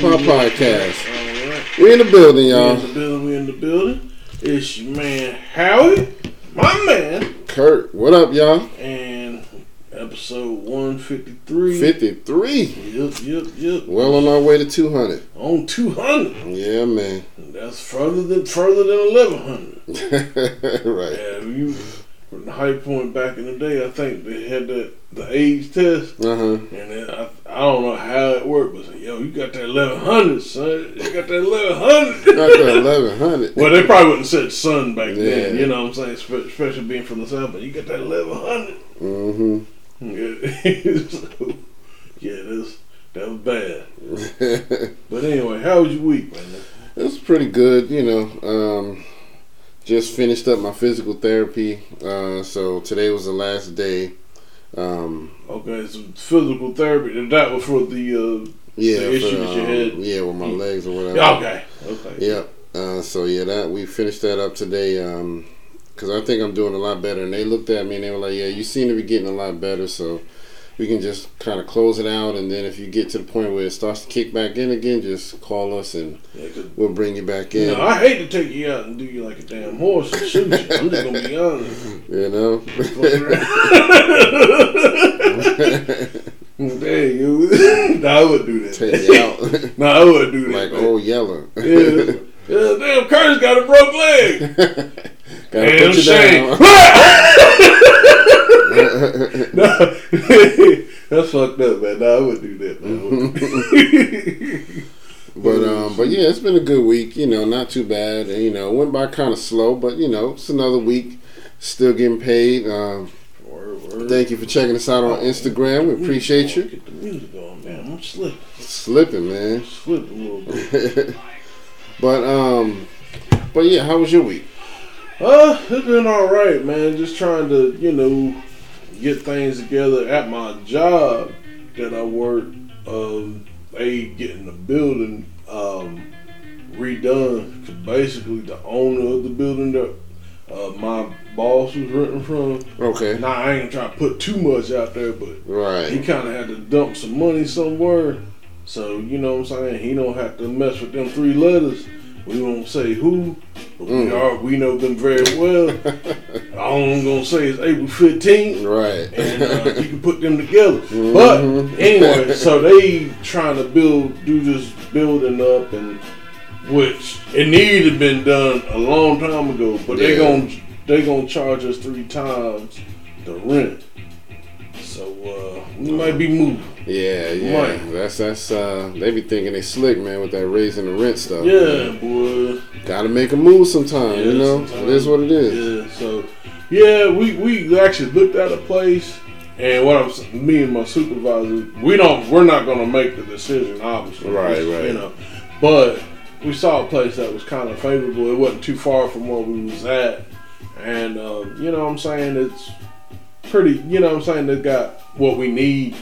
Triad Podcast. Alright. We in the building, y'all. We in the building, we in the building. It's your man Howie, my man, Kurt, what up, y'all? and episode 153. 53. Yep, yep, yep. Well on our way to 200. On 200. Yeah, man. That's further than further than 1100. right. Yeah, you from the high point back in the day, I think they had that the age test, Uh huh. and then I, I don't know how it worked, but yo, you got that eleven hundred, son. You got that eleven hundred. Not the 1100. well, they probably wouldn't said son back then. You know what I'm saying? Especially being from the south, but you got that eleven hundred. Mm-hmm. Yeah, so, yeah, that's that was bad. But anyway, how was your week, man? it was pretty good, you know. Um, just finished up my physical therapy. Uh, so today was the last day. Um, Okay, so physical therapy. and That was for the. Uh, yeah, The issue for, that you um, had? yeah, with my legs or whatever. okay, okay. Yep. Uh, so yeah, that we finished that up today. Um cause I think I'm doing a lot better. And they looked at me and they were like, "Yeah, you seem to be getting a lot better." So we can just kind of close it out. And then if you get to the point where it starts to kick back in again, just call us and Yeah, we'll bring you back You in. know, I hate to take you out and do you like a damn horse and shoot you. I'm just gonna be honest. You know. Dang, you. no, I wouldn't do that. Take you out no, I wouldn't do that. like man. old Yeller. Yeah, yeah, damn, Curtis got a broke leg. Gotta Damn put you shame. That's fucked up, man. No, I wouldn't do that, man. But um, but yeah, it's been a good week. You know, not too bad. And, you know, went by kind of slow, but you know, it's another week. Still getting paid. Um, Word, word. thank you for checking us out on Instagram. We appreciate you. Get the music on, man. I'm slipping, Slipping, man. slipping a little bit. but um, but yeah, how was your week? Uh, it's been all right, man. Just trying to, you know, get things together at my job that I work. Um, they getting the building um, redone. 'Cause basically, the owner of the building that uh, my boss was renting from. Okay, Now I ain't trying to put too much out there, but right, he kind of had to dump some money somewhere. So you know what I'm saying. He don't have to mess with them three letters. We won't say who, but we Mm. are. We know them very well. All I'm gonna say is April 15th, Right. and uh, you can put them together. Mhm. But anyway, so they trying to build, do this building up, and which it needed to been done a long time ago. But they Yeah. gonna they gonna charge us three times the rent. So uh, we might be moving. Yeah, yeah. Right. That's that's. Uh, they be thinking they slick, man, with that raising the rent stuff. Yeah, boy. Got to make a move sometime. you know, sometime. it is what it is. Yeah. So yeah, we we actually looked at a place, and what I'm me and my supervisor, we don't we're not gonna make the decision, obviously. Right, You right. know, but we saw a place that was kind of favorable. It wasn't too far from where we was at, and um, you know what I'm saying it's pretty. You know what I'm saying they got what we need,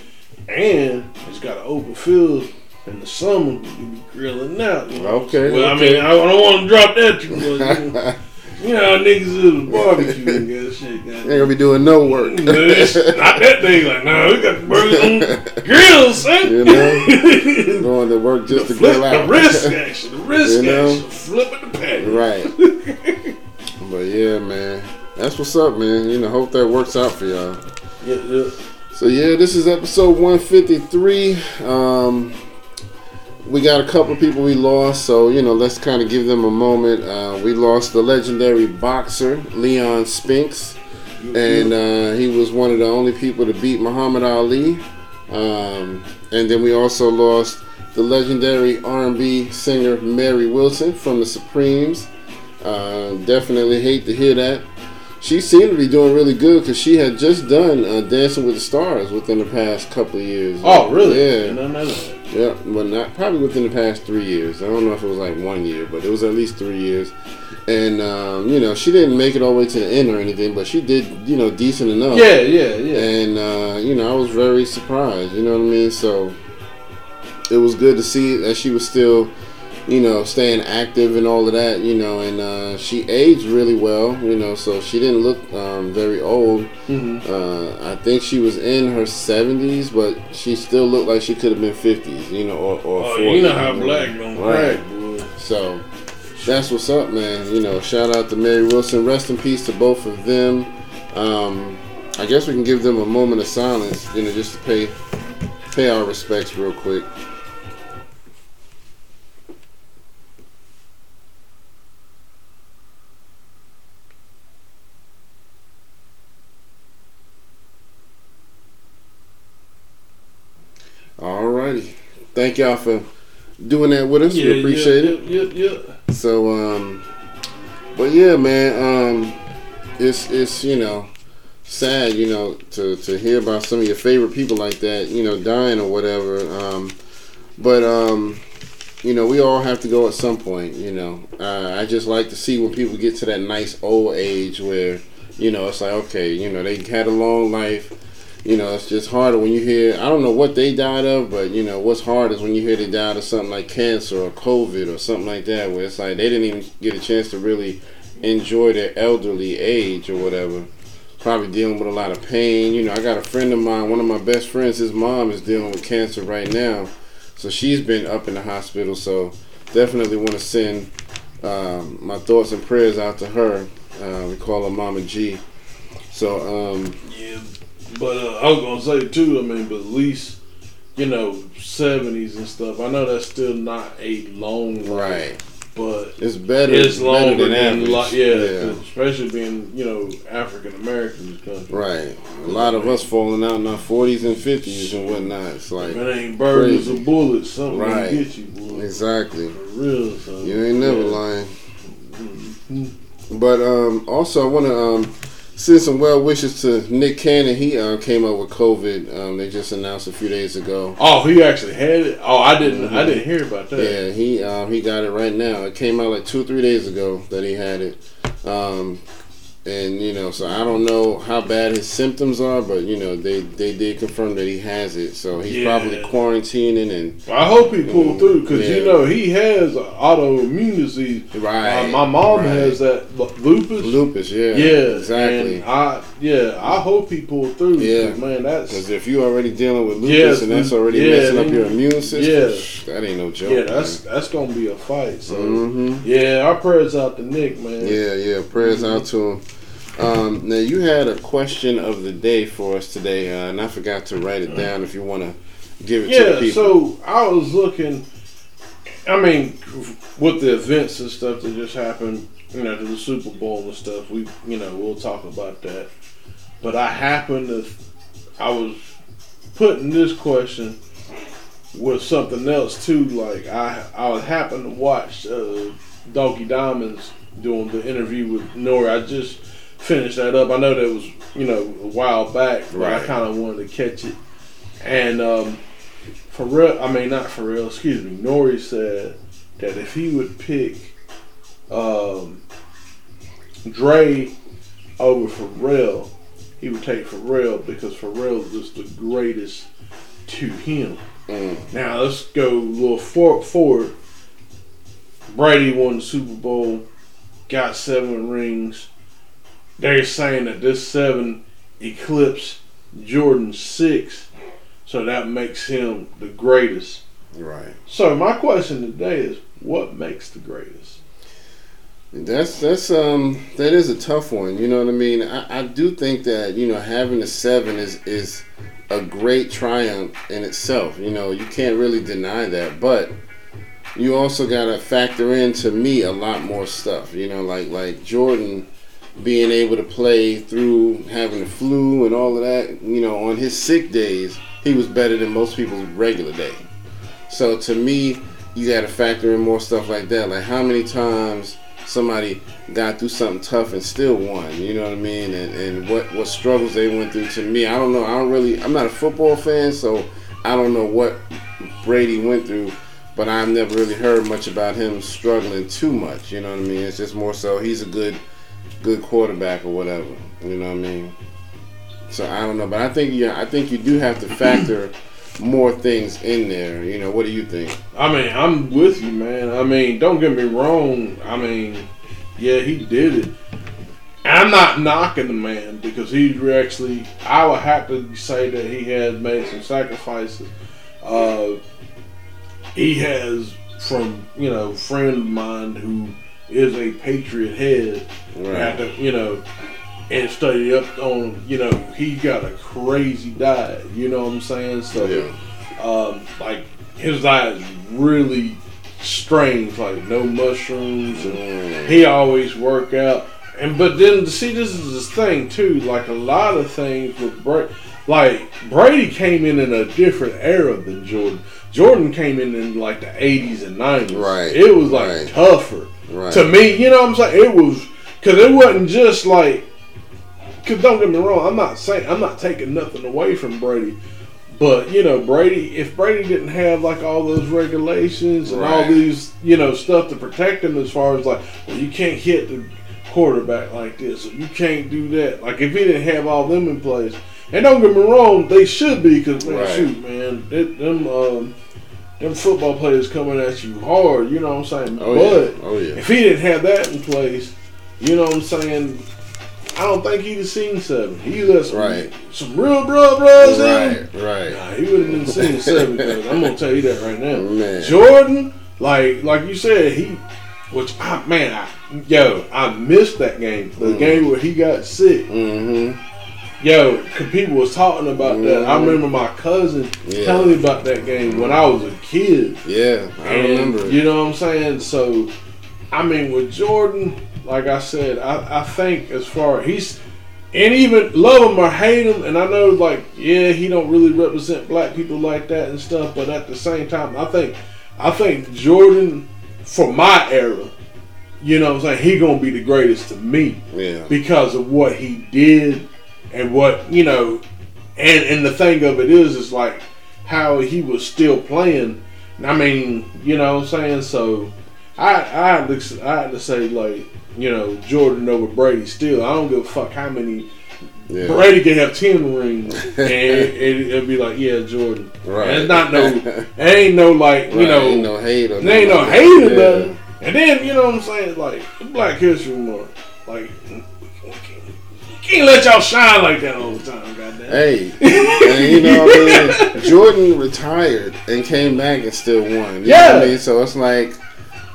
and it's got an open field. In the summer, can be grilling out. You know? Okay, Well, I mean, I, don't want to drop that too much. You know, you know how niggas is barbecue and that shit. Ain't gonna be doing no work. Not that thing. Like, nah, we got the burgers on the grill, son. You know? Going to work just the, to flip, grill out. the risk action, the risk You know? action, flipping the patty. Right. but yeah, man. That's what's up, man. You know, hope that works out for y'all. Yeah, yeah. So yeah, this is episode 153. Um, we got a couple people we lost, so you know, let's kind of give them a moment. Uh, we lost the legendary boxer Leon Spinks, and uh, he was one of the only people to beat Muhammad Ali. Um, and then we also lost the legendary R&B singer Mary Wilson from the Supremes. Uh, definitely hate to hear that. She seemed to be doing really good because she had just done uh, Dancing with the Stars within the past couple of years. Oh, really? Yeah. Yeah, but not probably within the past three years. I don't know if it was like one year, but it was at least three years. And um, you know, she didn't make it all the way to the end or anything, but she did, you know, decent enough. Yeah, yeah, yeah. And uh, you know, I was very surprised. You know what I mean? So it was good to see that she was still you know, staying active and all of that, you know, and uh, she aged really well, you know, so she didn't look um, very old. Mm-hmm. Uh, I think she was in her 70s, but she still looked like she could have been 50s, you know, or, or Oh, 40s. you know how black don't Right. crack, boy. So that's what's up, man. You know, shout out to Mary Wilson. Rest in peace to both of them. Um, I guess we can give them a moment of silence, you know, just to pay pay our respects real quick. Thank y'all for doing that with us. we appreciate yeah, it. Yeah, yeah, yeah. So, um, but yeah, man, um, it's it's you know sad, you know, to to hear about some of your favorite people like that, you know, dying or whatever. Um, but um, you know, we all have to go at some point. You know, uh, I just like to see when people get to that nice old age where you know it's like okay, you know, they had a long life. You know, it's just harder when you hear. I don't know what they died of, but you know, what's hard is when you hear they died of something like cancer or COVID or something like that, where it's like they didn't even get a chance to really enjoy their elderly age or whatever. Probably dealing with a lot of pain. You know, I got a friend of mine, one of my best friends, his mom is dealing with cancer right now. So she's been up in the hospital. So definitely want to send um, my thoughts and prayers out to her. Uh, we call her Mama G. So, um, Yeah, but uh, I was gonna say too. I mean, but at least you know seventies and stuff. I know that's still not a long life, but It's better, it's better longer than than, average. li- yeah, especially being you know African American country. Right. A lot of us falling out in our 40s and 50s and whatnot. It's like, If it ain't burgers Crazy. or bullets, something Right. get you, boy. exactly. For real, son. You ain't never Yeah. lying. Mhm. But um, also, I want to um, send some well wishes to Nick Cannon. He uh, came up with COVID. Um, they just announced a few days ago. Oh, he actually had it. Oh, I didn't. I Mhm. didn't hear about that. Yeah, he um, he got it right now. It came out like two three days ago that he had it. Um, and you know, so I don't know how bad his symptoms are, but you know, they they did confirm that he has it. So he's Yeah. probably quarantining and I hope he pulled through because Yeah. you know he has autoimmune disease. right. Uh, my mom right. has that lupus. lupus. Yeah, Yeah, exactly. I yeah, I hope he pulled through. Yeah. man, that's Because if you're already dealing with lupus Yes, and that's already yeah, messing up your immune system, yeah. that ain't no joke. yeah, that's that's gonna be a fight. So hmm yeah, our prayers out to Nick, man. Yeah, yeah. Prayers Mhm. out to him. Um, now you had a question of the day for us today, uh, and I forgot to write it down. If you want to give it to the Yeah, people. so I was looking. I mean, with the events and stuff that just happened, you know, to the Super Bowl and stuff, we, you know, we'll talk about that. But I happened to, I was putting this question with something else too. Like I, I happened to watch uh, Donkey Diamonds doing the interview with Nori. I just finished that up. I know that was, you know, a while back, but I kind of wanted to catch it. And um, real, I mean not for real. excuse me. Nori said that if he would pick um, Dre over Pharrell, he would take Pharrell because Pharrell was the greatest to him. Mm, Now let's go a little for- forward. Brady won the Super Bowl, got seven rings. They're saying that this seven eclipsed Jordan six, so that makes him the greatest. right. So my question today is, what makes the greatest? That's that's um that is a tough one. You know what I mean? I, I do think that you know having a seven is is a great triumph in itself. You know you can't really deny that, but you also got to factor in to me a lot more stuff. You know, like like Jordan being able to play through having the flu and all of that. You know, on his sick days, he was better than most people's regular day. So to me, you got to factor in more stuff like that. Like how many times somebody got through something tough and still won. You know what I mean? And, and what what struggles they went through. To me, I don't know. I don't really. I'm not a football fan, so I don't know what Brady went through. But I've never really heard much about him struggling too much. You know what I mean? It's just more so he's a good good quarterback or whatever. You know what I mean? So I don't know, but I think yeah, I think you do have to factor more things in there. You know, what do you think? I mean, I'm with you, man. I mean, don't get me wrong. I mean, yeah, he did it. I'm not knocking the man because he actually. I would have to say that he has made some sacrifices. Uh, he has, from you know, friend of mine who is a patriot head, had to, you know, and study up on, you know, he got a crazy diet. You know what I'm saying? So, Yeah. um, like his diet is really strange, like no mushrooms, and Mm. he always work out. And but then see, this is this thing too. Like a lot of things with Brady, like Brady came in in a different era than Jordan. Jordan came in in like the 80s and 90s. Right, It was like right. tougher Right. to me. You know what I'm saying? It was because it wasn't just like. Cause don't get me wrong, I'm not saying I'm not taking nothing away from Brady, but you know Brady, if Brady didn't have like all those regulations and all these you know stuff to protect him, as far as like well, you can't hit the quarterback like this, or you can't do that. Like if he didn't have all them in place, and don't get me wrong, they should be because man, Right. shoot, man, it, them um, them football players coming at you hard. You know what I'm saying? Oh but yeah. Oh yeah. if he didn't have that in place, you know what I'm saying? I don't think he'd have seen seven. He let some, Right. some real blood brothers in. Right. Right. Nah, he would have been seeing seven. I'm gonna tell you that right now. Man. Jordan, like like you said, he, which I man, I, yo, I missed that game. The Mm. game where he got sick. Mm-hmm. Yo, people was talking about that. I Mhm. remember my cousin Yeah. telling me about that game when I was a kid. Yeah. I And, remember. You know what I'm saying? So, I mean, with Jordan, like I said, I, I think as far he's and even love him or hate him, and I know like yeah, he don't really represent black people like that and stuff, but at the same time, I think I think Jordan for my era, you know what I'm saying, he gonna be the greatest to me Yeah. because of what he did and what you know and and the thing of it is is like how he was still playing i mean you know what i'm saying so i i had to, I had to say like you know jordan over brady still i don't give a fuck how many Yeah. brady can have 10 rings and it, it'll be like yeah jordan Right. and it's not no ain't no like you Right, know ain't no hate or ain't no nothing. hate or Yeah. nothing. And then, you know what I'm saying? Like, Black History Month. Like, can't let y'all shine like that all the time, goddamn. Hey, and you know, what I mean, Jordan retired and came back and still won. You know what Yeah. I mean, so it's like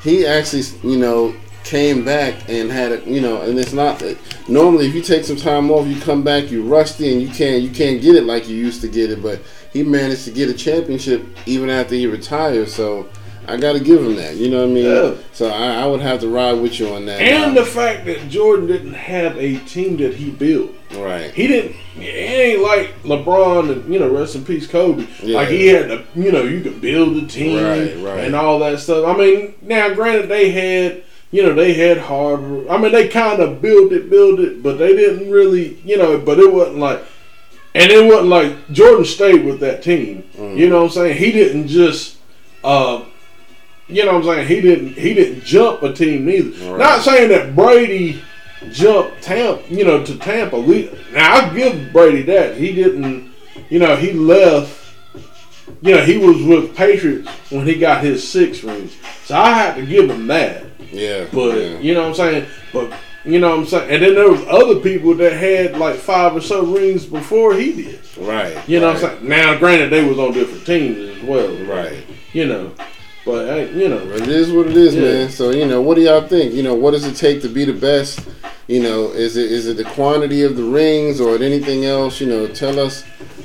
he actually, you know, came back and had it, you know, and it's not that normally if you take some time off, you come back, you rusty, and you can't, you can't get it like you used to get it. But he managed to get a championship even after he retired. So I got to give him that. You know what I mean? Yeah. So I, I would have to ride with you on that. And now. the fact that Jordan didn't have a team that he built. right. He didn't. It ain't like LeBron and you know, rest in peace, Kobe. Yeah. Like he had to, you know, you could build a team Right, right. and all that stuff. I mean, now granted, they had, you know, they had Harvard. I mean, they kind of built it, built it, but they didn't really, you know. But it wasn't like, and it wasn't like Jordan stayed with that team. Mm. You know what I'm saying? He didn't just. uh you know what I'm saying? He didn't he didn't jump a team neither. Right. Not saying that Brady jumped Tampa, you know, to Tampa. We, now I give Brady that. He didn't, you know, he left you know, he was with Patriots when he got his six rings. So I had to give him that. Yeah. But yeah. you know what I'm saying? But you know what I'm saying? And then there was other people that had like five or so rings before he did. right. You know right. what I'm saying? Now granted they was on different teams as well. Right. You know. But hey, you know. It is what it is, Yeah. man. So you know, what do y'all think? You know, what does it take to be the best? You know, is it is it the quantity of the rings or anything else? You know, tell us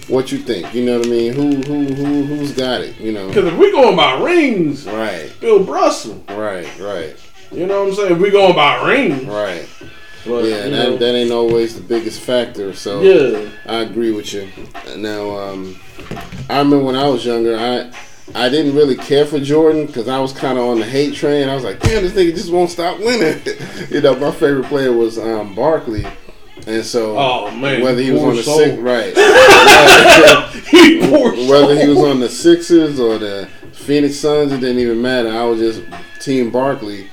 what you think. You know what I mean? Who who who who's got it? You know, Because if we going by rings, right, Bill Russell. right, right, You know what I'm saying? If we going by rings. right. But, Yeah, know, that, that ain't always the biggest factor. So yeah. I agree with you. Now, um, I remember when I was younger, I I didn't really care for Jordan because I was kind of on the hate train. I was like, damn, this nigga just won't stop winning. you know, my favorite player was um, Barkley, and so Oh man. whether he was on the soul. six, right, whether he was on the Sixers or the Phoenix Suns, it didn't even matter. I was just Team Barkley,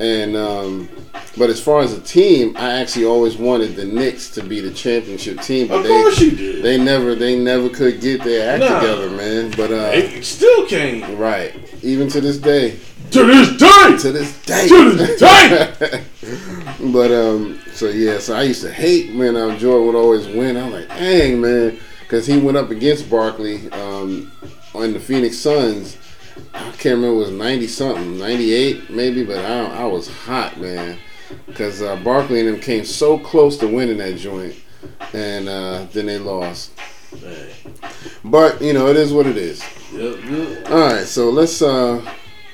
and um, But as far as a team, I actually always wanted the Knicks to be the championship team. But Of they, course you did. they never they never could get their act Nah. together, man. But uh, It still can't. right, even to this day, To this day. to this day, To this day. but um, so yeah, so I used to hate when um, Jordan would always win. I'm like, dang man, because he went up against Barkley um, on the Phoenix Suns. I can't remember it was ninety something, ninety eight maybe, but I I was hot man, because uh, Barkley and them came so close to winning that joint, and uh, then they lost. Man. But you know, it is what it is. Yep, yep. All right, so let's. uh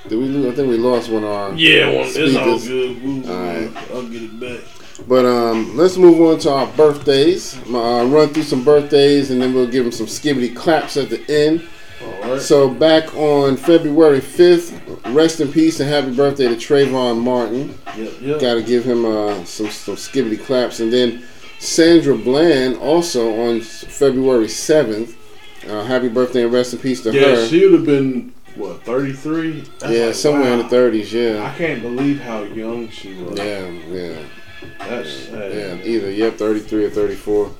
Did we lose? I think we lost one of our. Yeah, one. well, it's all good. We'll, Alright. I'll get it back. But um, let's move on to our birthdays. Uh, run through some birthdays, and then we'll give them some skibbity claps at the end. Right. So back on February fifth, rest in peace and happy birthday to Trayvon Martin. yep, yep. Got to give him uh, some some skibbity claps, and then Sandra Bland also on February seventh. Uh, happy birthday and rest in peace to yeah, her. she would have been, what, 33? Yeah, like, somewhere in the thirties. Yeah, I can't believe how young she was. yeah, yeah. That's sad. Yeah, either yep, thirty three or thirty four.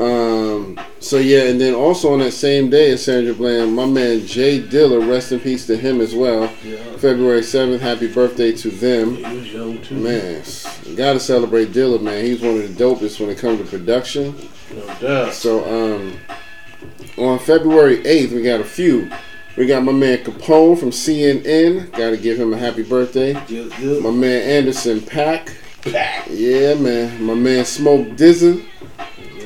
Um. So yeah, and then also on that same day as Sandra Bland, my man J Dilla, rest in peace to him as well. Yeah. February seventh, happy birthday to them. He was young too. Man, gotta celebrate Dilla, man. He's one of the dopest when it comes to production. No doubt. So um, on February eighth, we got a few. We got my man Capone from CNN. Got to give him a happy birthday. My man Anderson Paak. Paak. Yeah, man. My man Smoke DZA.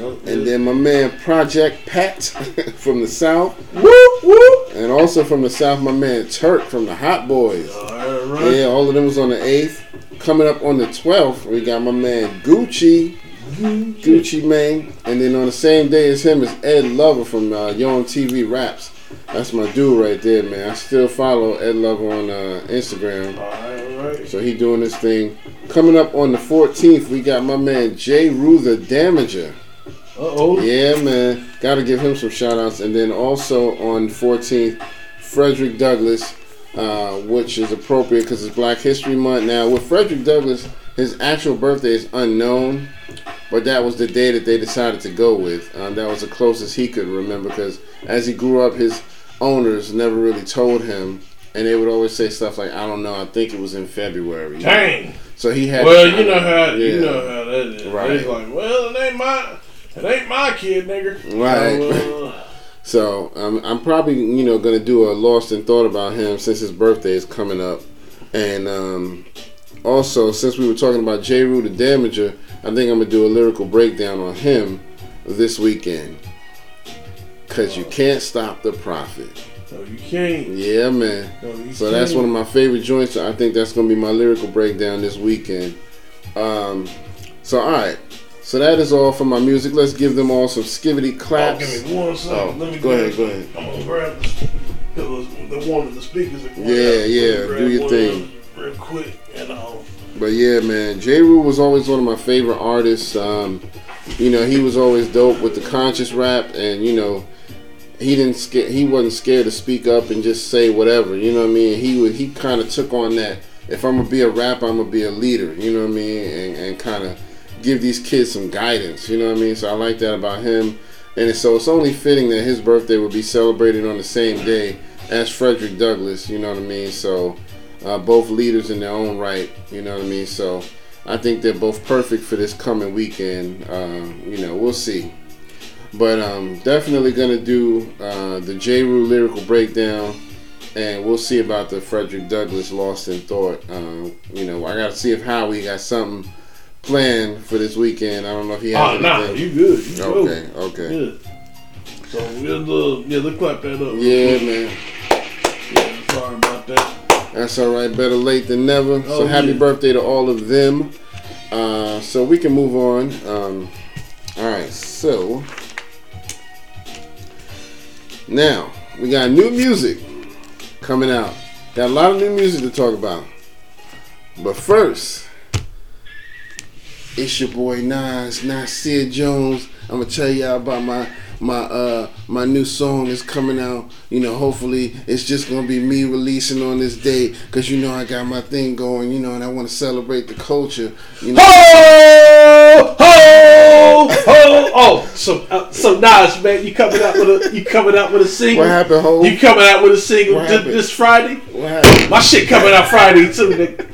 Yep, And then my man Project Pat from the South. whoop, whoop. And also from the South, my man Turk from the Hot Boys. All right, right. Yeah, all of them was on the 8th. Coming up on the 12th, we got my man Gucci. Gucci Mane. And then on the same day as him is Ed Lover from uh, Yo MTV Raps. That's my dude right there, man. I still follow Ed Lover on uh, Instagram. All right, all right. So he doing this thing. Coming up on the 14th, we got my man Jeru the Damaja. Uh-oh. Yeah, man. Got to give him some shout outs. And then also on 14th, Frederick Douglass, uh, which is appropriate because it's Black History Month. Now, with Frederick Douglass, his actual birthday is unknown, but that was the day that they decided to go with. Um, that was the closest he could remember because as he grew up, his owners never really told him. And they would always say stuff like, I don't know, I think it was in February. Dang. So he had. Well, you know how Yeah. you know how that is. Right. It's like, well, it ain't my, it ain't my kid, nigga. Right. So, uh, So um, I'm probably you know gonna do a lost in thought about him since his birthday is coming up, and um, also since we were talking about Jeru the Damaja, I think I'm gonna do a lyrical breakdown on him this weekend. Cause you can't stop the prophet. no, you can't. Yeah, man. No, you So that's one of my favorite joints. I think that's gonna be my lyrical breakdown this weekend. Um, so all right. So that is all for my music. Let's give them all some skivity Oh, claps. give me one second. Oh, Let me go ahead, go ahead. I'm gonna grab the, the, the one of the speakers. Yeah, yeah, do your thing. Real quick, and I'll. But yeah, man, Jeru was always one of my favorite artists. Um, you know, he was always dope with the conscious rap, and you know, he didn't he wasn't scared to speak up and just say whatever. You know what I mean? He would he kind of took on that. If I'm gonna be a rapper, I'm gonna be a leader. You know what I mean? And, and kind of give these kids some guidance. You know what I mean? So I like that about him. And so it's only fitting that his birthday would be celebrated on the same day as Frederick Douglass. You know what I mean? So uh, both leaders in their own right. You know what I mean? So I think they're both perfect for this coming weekend. Uh, you know, we'll see. But um, definitely gonna do uh, the Jeru lyrical breakdown, and we'll see about the Frederick Douglass Lost in Thought. Uh, you know, I gotta see if Howie got something planned for this weekend. I don't know if he has Oh, nah, you good. You good. okay, okay. Good. So we'll uh, yeah, let's clap that up. Yeah, man. Yeah, sorry about that. That's all right. Better late than never. so Oh, happy yeah. birthday to all of them. Uh, so we can move on. Um, all right. So now we got new music coming out. Got a lot of new music to talk about. But first, it's your boy Nas, Nasir Jones, I'm gonna tell y'all about my my uh my new song is coming out. You know, hopefully it's just gonna be me releasing on this date because you know I got my thing going. You know, and I want to celebrate the culture. You know, Ho ho ho! Oh, so uh, so Nas, man, you coming out with a you coming out with a single? what happened, Ho? You coming out with a single this Friday? What happened? My shit coming out Friday too, nigga.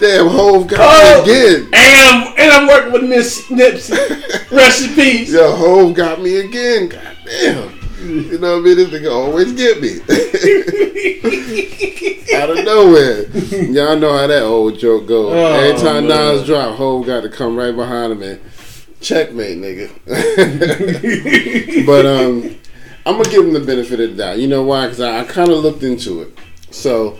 Damn, Hove got Oh, me again. and I'm, and I'm working with Miss Nipsey. Rest in peace. Yo, Hove got me again. God damn. You know what I mean? This nigga always get me. Out of nowhere. Y'all know how that old joke goes. Oh, Every time man. Nas drop, Hove got to come right behind him and checkmate, nigga. but um, I'm gonna give him the benefit of the doubt. You know why? Because I, I kind of looked into it. So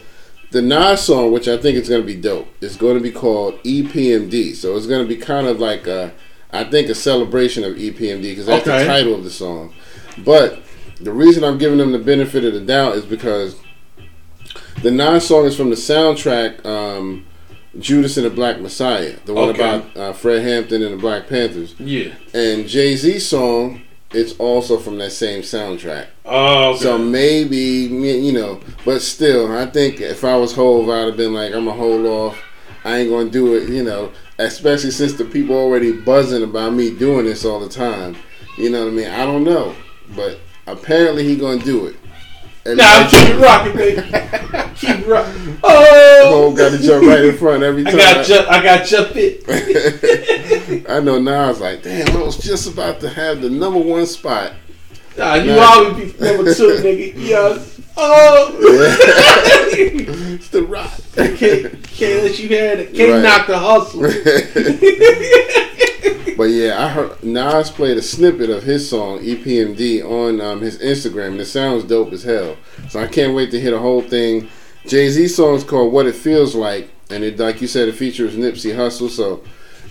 the Nas song, which I think is gonna be dope, is going to be called EPMD. So it's gonna be kind of like a, I think a celebration of EPMD because that's Okay. the title of the song. But the reason I'm giving them the benefit of the doubt is because the Nas song is from the soundtrack um, Judas and the Black Messiah, the one Okay. about uh, Fred Hampton and the Black Panthers. Yeah. And Jay Z song, it's also from that same soundtrack. Oh, okay. So maybe you know, but still, I think if I was Hove, I'd have been like, I'm gonna hold off. I ain't gonna do it, you know. Especially since the people already buzzing about me doing this all the time. You know what I mean? I don't know, but apparently he gonna do it. And Nah, keep it rocking, baby. keep rocking. Oh, got to jump right in front every time. I got ju- I got jump it. I know now. I was like, damn, I was just about to have the number one spot. Nah, you Nah. always be number two, nigga. Yeah. Oh. It's the rock. can't, can't let you have it. Can't Right. knock the hustle. But yeah, I heard Nas played a snippet of his song EPMD on um, his Instagram, and it sounds dope as hell. So I can't wait to hear the whole thing. Jay Z song is called "What It Feels Like," and it, like you said, it features Nipsey Hussle. So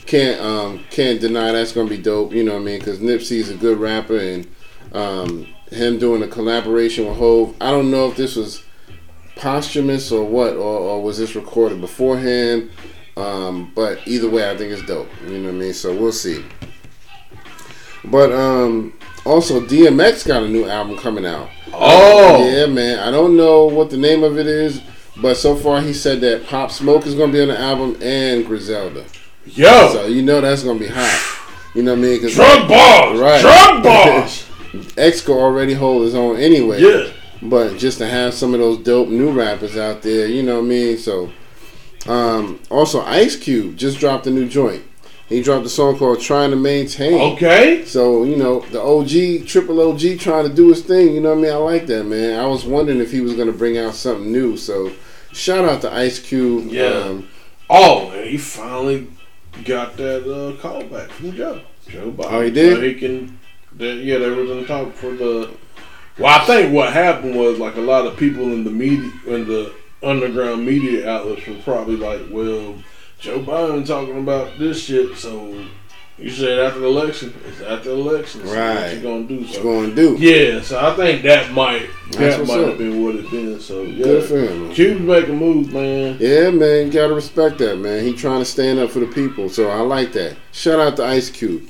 can't um, can't deny that's gonna be dope. You know what I mean? Because Nipsey's a good rapper, and um, him doing a collaboration with Hove. I don't know if this was posthumous or what, or, or was this recorded beforehand? Um, but either way, I think it's dope. You know what I mean? So we'll see. But um, also, DMX got a new album coming out. Oh. Yeah, man. I don't know what the name of it is, but so far he said that Pop Smoke is going to be on the album and Griselda. Yo. So you know that's going to be hot. You know what I mean? Because Drug balls. Right. Drug balls. Exco already hold his own anyway. yeah. But just to have some of those dope new rappers out there, you know what I mean? So, um, also Ice Cube just dropped a new joint. He dropped a song called "Trying to Maintain." Okay. So you know the OG, Triple OG, trying to do his thing. You know what I mean? I like that man. I was wondering if he was gonna bring out something new. So, shout out to Ice Cube. Yeah. Um, Oh man, he finally got that uh, call back from Joe. Joe Biden. Oh, he did? So he can. That, yeah, they were going to talk for the. Well, I think what happened was like a lot of people in the media, in the underground media outlets, were probably like, "Well, Joe Biden talking about this shit, so you said after the election, it's after the election, so Right. What you gonna do? what you gonna do? yeah, so I think that might That's that might up. have been what it been. So yeah, Good for him. making moves, man. Yeah, man, you gotta respect that, man. He trying to stand up for the people, so I like that. Shout out to Ice Cube.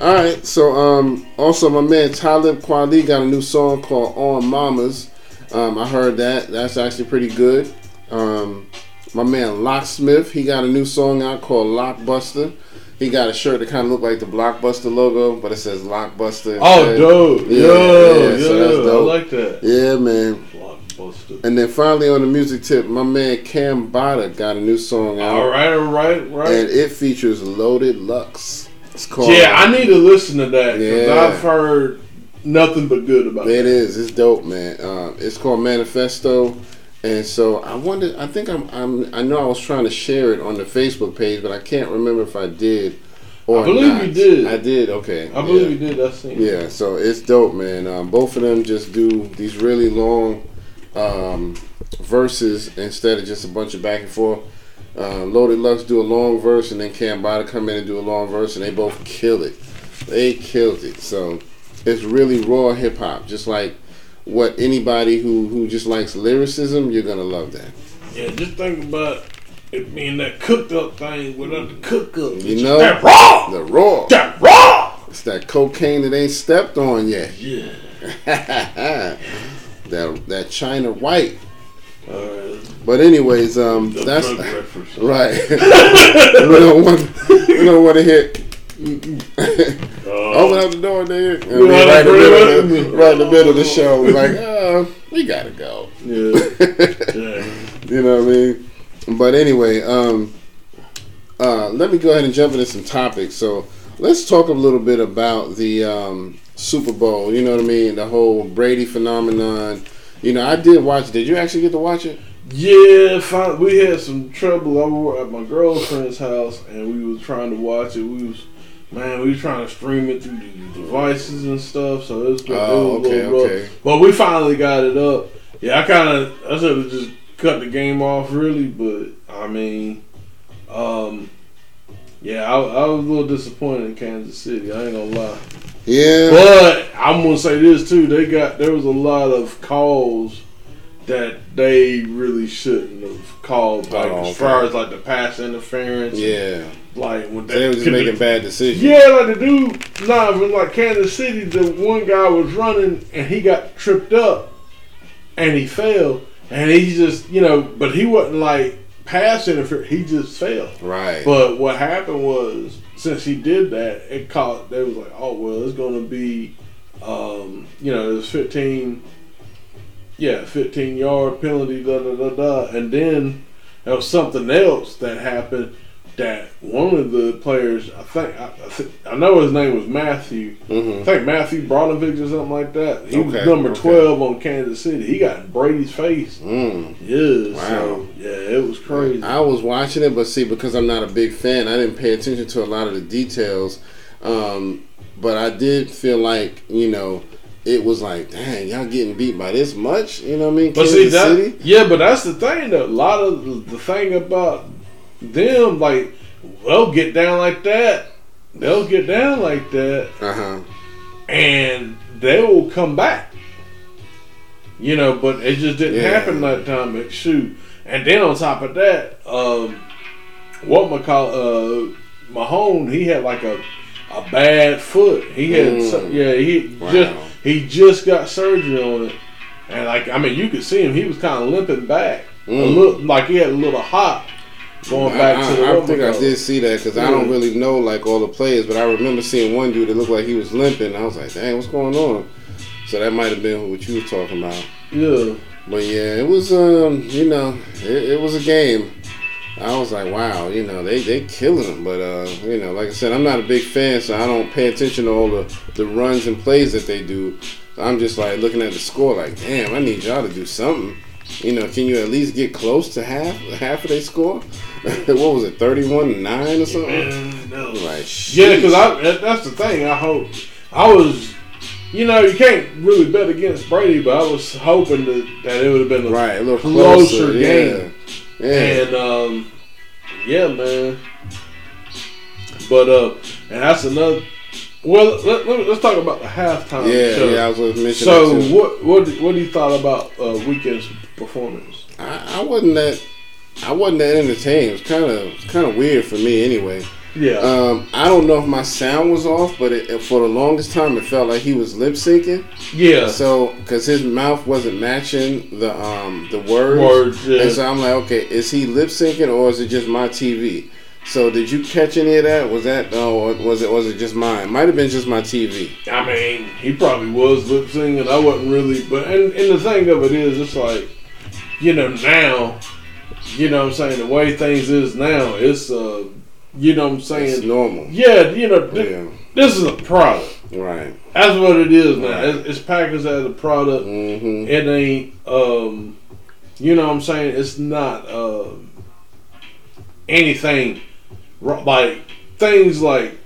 All right, so um, also my man Talib Kweli got a new song called "On Mamas." Um, I heard that. That's actually pretty good. Um, my man Locksmith, he got a new song out called "Lockbuster." He got a shirt that kind of looked like the Blockbuster logo, but it says Lockbuster. Oh, dope. Yeah, Yeah, yeah, yeah, so that's I like that. Yeah, man. Blockbuster. And then finally on the music tip, my man Cambatta got a new song out. All right, all right, right. and it features Loaded Lux. It's called. yeah, I need to listen to that because Yeah. I've heard nothing but good about It it. is. It's dope, man. Um, it's called Manifesto, and so I wonder. I think I'm, I'm. I know I was trying to share it on the Facebook page, but I can't remember if I did or I believe not. you did. I did. Okay. I believe yeah. you did. I seen. it. Yeah, so it's dope, man. Um, both of them just do these really long um, verses instead of just a bunch of back and forth. Uh, Loaded Lux do a long verse, and then Cambatta come in and do a long verse, and they both kill it. They killed it. So it's really raw hip hop, just like what anybody who who just likes lyricism, you're gonna love that. Yeah, just think about it being that cooked up thing without the cook up. You know? that raw, The raw. that raw. It's that cocaine that ain't stepped on yet. Yeah. that that China white. Alright. But anyways, um, that's right. we don't want we don't want to hit. Uh, Open up the door, nigga. And Yeah, we right, in the middle of right. the, right in the middle of the show. We're like, oh, we gotta go. Yeah. Yeah. you know what I mean? But anyway, um, uh, let me go ahead and jump into some topics. So let's talk a little bit about the um, Super Bowl. You know what I mean? The whole Brady phenomenon. You know, I did watch. Did you actually get to watch it? Yeah, fin- we had some trouble over at my girlfriend's house, and we was trying to watch it. We was, man, we was trying to stream it through the devices and stuff. So it was, it Oh, was a little rough. okay. But we finally got it up. Yeah, I kind of, I should have just cut the game off, really. But I mean, um, yeah, I, I was a little disappointed in Kansas City. I ain't gonna lie. Yeah. But I'm gonna say this too. They got there was a lot of calls that they really shouldn't have called, like Oh, as far as like the pass interference. yeah. like when They were just making bad decisions. Yeah, like the dude. Nah, when like Kansas City, the one guy was running and he got tripped up and he fell, and he just you know, but he wasn't like pass interference. He just fell. Right. But what happened was, since he did that, it caught. They was like, oh well, it's gonna be, um, you know, it was fifteen. Yeah, fifteen yard penalty, da da da da, and then there was something else that happened that one of the players, I think, I, I, think, I know his name was Matthew. I hmm think Matthew Bronovich or something like that. He was Okay, number okay. twelve on Kansas City. He got Brady's face. Mm. Yeah, Wow. so yeah, it was crazy. I was watching it, but see, because I'm not a big fan, I didn't pay attention to a lot of the details. Um, but I did feel like, you know, it was like, dang, y'all getting beat by this much? You know what I mean? But see that, City? yeah, but that's the thing. Though. A lot of the, thing about them, like they'll get down like that, they'll get down like that, Uh huh. and they will come back. You know, but it just didn't Yeah. happen that time. But shoot, and then on top of that, um, what McCall, uh, Mahone, he had like a a bad foot. He had, Mm. some, yeah, he Wow. just he just got surgery on it, and like I mean, you could see him. He was kind of limping back, a Mm. little like he had a little hop going back I, to the. I, think I did see that because I don't really know like all the players, but I remember seeing one dude that looked like he was limping. I was like, dang, what's going on? So that might have been what you were talking about. Yeah, But yeah, it was um, you know, it, it was a game. I was like, wow, you know, they they killing them. But uh, you know, like I said, I'm not a big fan, so I don't pay attention to all the the runs and plays that they do. So I'm just like looking at the score, like, damn, I need y'all to do something. You know, can you at least get close to half half of their score? what was it, 31 nine or something? Man, no. Like, Yeah, because. I that's the thing. I hope I was, you know, you can't really bet against Brady, but I was hoping that, that it would have been a right a little closer closer, game. Yeah. And um, yeah, man. But uh, and that's another. Well, let, let, us talk about the halftime yeah, show. yeah, I was going to mention So what what what do you thought about uh, Weeknd's performance? I, I wasn't that I wasn't that entertained. It was kind of kind of weird for me anyway. Yeah, Um, I don't know if my sound was off, but it, for the longest time it felt like he was lip syncing. yeah. So because his mouth wasn't matching the um the words, Words, yeah. and so I'm like, okay, is he lip syncing or is it just my TV? So did you catch any of that? Was that oh was it was it just mine? Might have been just my TV. I mean, he probably was lip syncing. I wasn't really, but and, and the thing of it is, it's like, you know, now, you know, what I'm saying the way things is now, it's uh, you know, what I'm saying? It's normal. yeah, you know, th- Yeah. this is a product. Right. That's what it is now. Right. It's, it's packaged as a product. Mm-hmm. It ain't, um, you know, what I'm saying it's not um anything like things like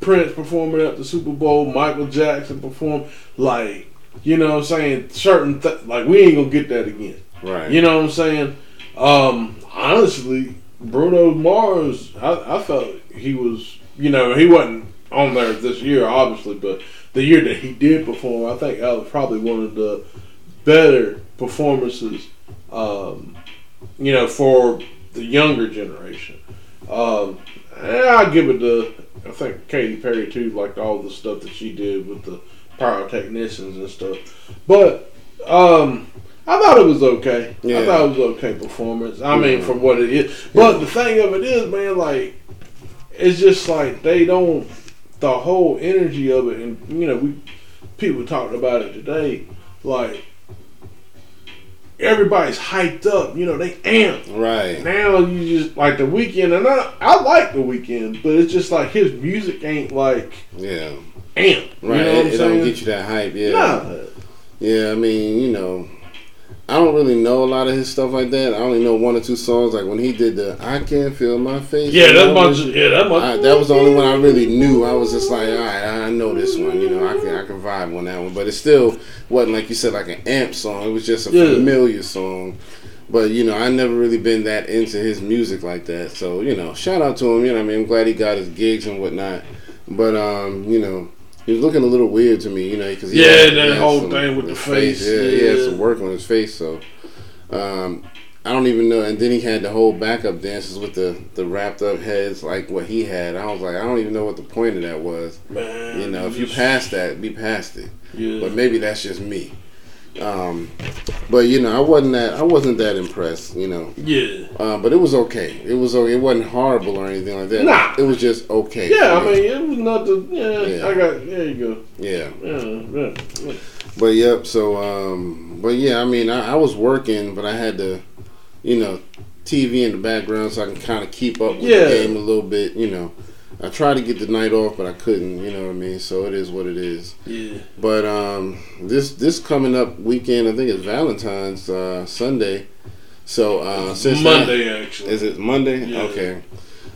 Prince performing at the Super Bowl, Michael Jackson perform like you know what I'm saying certain th- like we ain't gonna get that again. Right. You know what I'm saying? Um, honestly, Bruno Mars, I, I felt he was you know he wasn't on there this year obviously, but the year that he did perform, I think that was probably one of the better performances. Um, you know for the younger generation. Um, I'll give it to I think Katy Perry too liked all the stuff that she did with the pyrotechnicians and stuff. But um, I thought it was okay. Yeah. I thought it was okay performance. I mean, Mhm. for what it is. But the thing of it is, man, like it's just like they don't the whole energy of it, and you know, we people talked about it today, like. Everybody's hyped up, you know. They amped. Right. Now you just like the Weeknd, and I, I like the Weeknd, but it's just like his music ain't like Yeah. amp. You Right. know what it it don't get you that hype. Yeah. Nah. Yeah, I mean, you know, I don't really know a lot of his stuff like that. I only know one or two songs. Like when he did the "I Can't Feel My Face." Yeah, that much. Yeah, that much. I, that was the only one I really knew. I was just like, all right, I know this one. You know, I can I can vibe on that one. But it still wasn't like you said like an amp song. It was just a Yeah. familiar song. But you know, I never really been that into his music like that. So you know, shout out to him. You know, what I mean, I'm glad he got his gigs and whatnot. But um, you know. He was looking a little weird to me, you know, because Yeah, that whole thing with the face, Yeah, he had yeah. some work on his face, so um, I don't even know. And then he had the whole backup dances with the the wrapped up heads, like what he had. I was like, I don't even know what the point of that was. Man, You know, if you pass that, be past it. yeah, But maybe that's just me. Um, but you know, I wasn't that I wasn't that impressed. You know, yeah, uh, but it was okay. It was okay. It wasn't horrible or anything like that. Nah. it was just okay. yeah. I mean, it was nothing. Yeah, Yeah. I got. There you go. yeah. Yeah, yeah, yeah. But yep. So, um, but yeah, I mean, I, I was working, but I had to, you know, TV in the background so I can kind of keep up with Yeah. the game a little bit. You know, I tried to get the night off, but I couldn't. You know what I mean? So it is what it is. yeah. But um, this this coming up weekend, I think it's Valentine's uh, Sunday. So uh, since that- Monday actually. is it Monday? Yeah. Okay.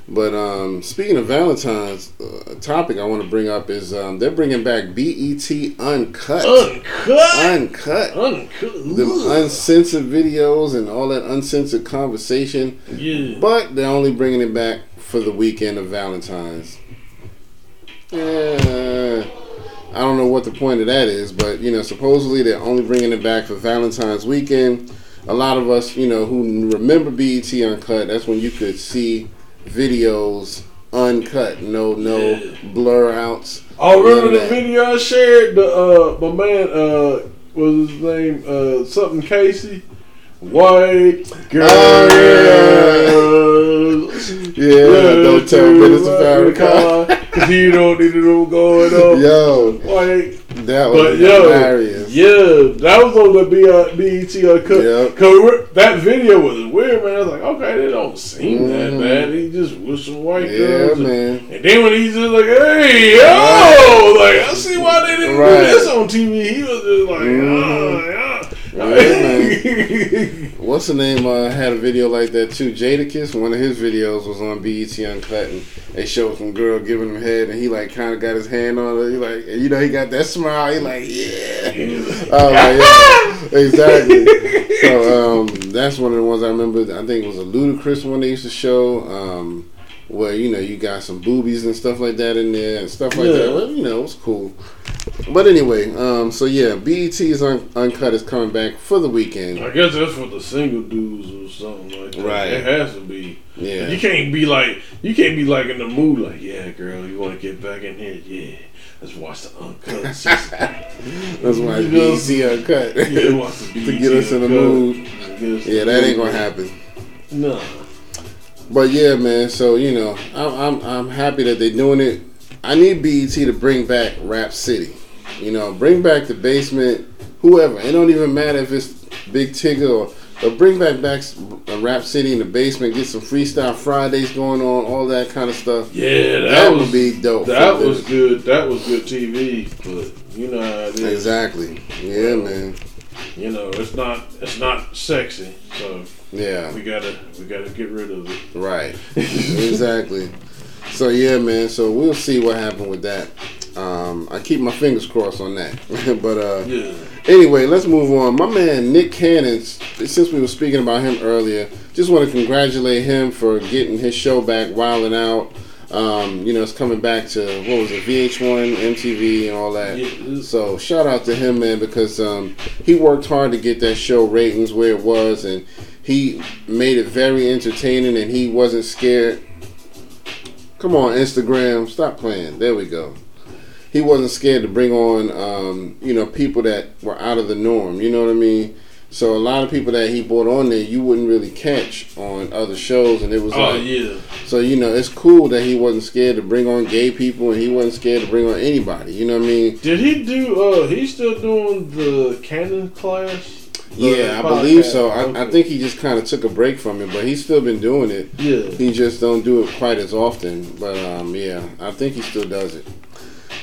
But um, speaking of Valentine's, uh, topic I want to bring up is um, they're bringing back BET Uncut. uncut? Uncut. Uncut. Them uncensored videos and all that uncensored conversation. yeah. But they're only bringing it back for the weekend of Valentine's. Yeah. I don't know what the point of that is, but you know, supposedly they're only bringing it back for Valentine's weekend. A lot of us, you know, who remember BET Uncut, that's when you could see videos uncut, no no Yeah. blur outs. Oh, remember the video I shared? The uh, my man uh, was his name uh, something Casey. White girl. Oh, Yeah, don't tell Minister Farrakhan. Cause he don't need to know going on. Yo, like, that was But yo, hilarious. yeah, that was on the B- uh, BET Uncut. Yep. Cause we're- that video was weird, man. I was like, okay, they don't seem that Mhm. bad. He just some white Yeah, girls. and- man. And then when he's just like, hey, yo, like, I see why they didn't Right. do this on TV. He was just like, Mhm. oh, What's the name? Uh, had a video like that too. Jadakiss, one of his videos was on BET Uncut, and they showed some girl giving him head, and he like kind of got his hand on her. He like, and you know, he got that smile. He like, yeah. Oh like, yeah, exactly. So um, that's one of the ones I remember. I think it was a Ludacris one they used to show. Um, where you know you got some boobies and stuff like that in there and stuff like Yeah. that. Well, you know, it was cool. But anyway, um, so yeah, BET is un- uncut is coming back for the weekend. I guess that's for the single dudes or something like that. Right. It has to be. Yeah. You can't be like, you can't be like in the mood, like, yeah, girl, you want to get back in here? Yeah. Let's watch the uncut. That's why You know, it's BET uncut. yeah, watch the to get us in the mood. Yeah, that ain't gonna happen. No. But yeah, man. So you know, I'm I'm, I'm happy that they're doing it. I need BET to bring back Rap City. You know, bring back the basement. Whoever. It don't even matter if it's Big Tigger or. But bring back back a uh, Rap City in the basement. Get some freestyle Fridays going on. All that kind of stuff. Yeah, that, That, was would be dope. that was the- good. That was good TV, but you know how it is. exactly. Yeah, man. You know, it's not it's not sexy, so Yeah. we gotta we gotta get rid of it. Right. exactly. So yeah, man. So we'll see what happened with that. Um, I keep my fingers crossed on that. but uh, Yeah. anyway, let's move on. My man Nick Cannon. Since we were speaking about him earlier, just want to congratulate him for getting his show back, Wild 'N Out. Um, you know, it's coming back to what was it, VH1, MTV, and all that. Yeah. So shout out to him, man, because um, he worked hard to get that show ratings where it was, and he made it very entertaining, and he wasn't scared. Come on, Instagram, stop playing. There we go. He wasn't scared to bring on, um, you know, people that were out of the norm. You know what I mean? So a lot of people that he brought on there, you wouldn't really catch on other shows, and it was Oh like, yeah. so you know, it's cool that he wasn't scared to bring on gay people, and he wasn't scared to bring on anybody. You know what I mean? Did he do? Uh, he's still doing the Cannon Class. Yeah, I believe so. I, I think he just kind of took a break from it, but he's still been doing it. Yeah. He just don't do it quite as often. But um, yeah, I think he still does it.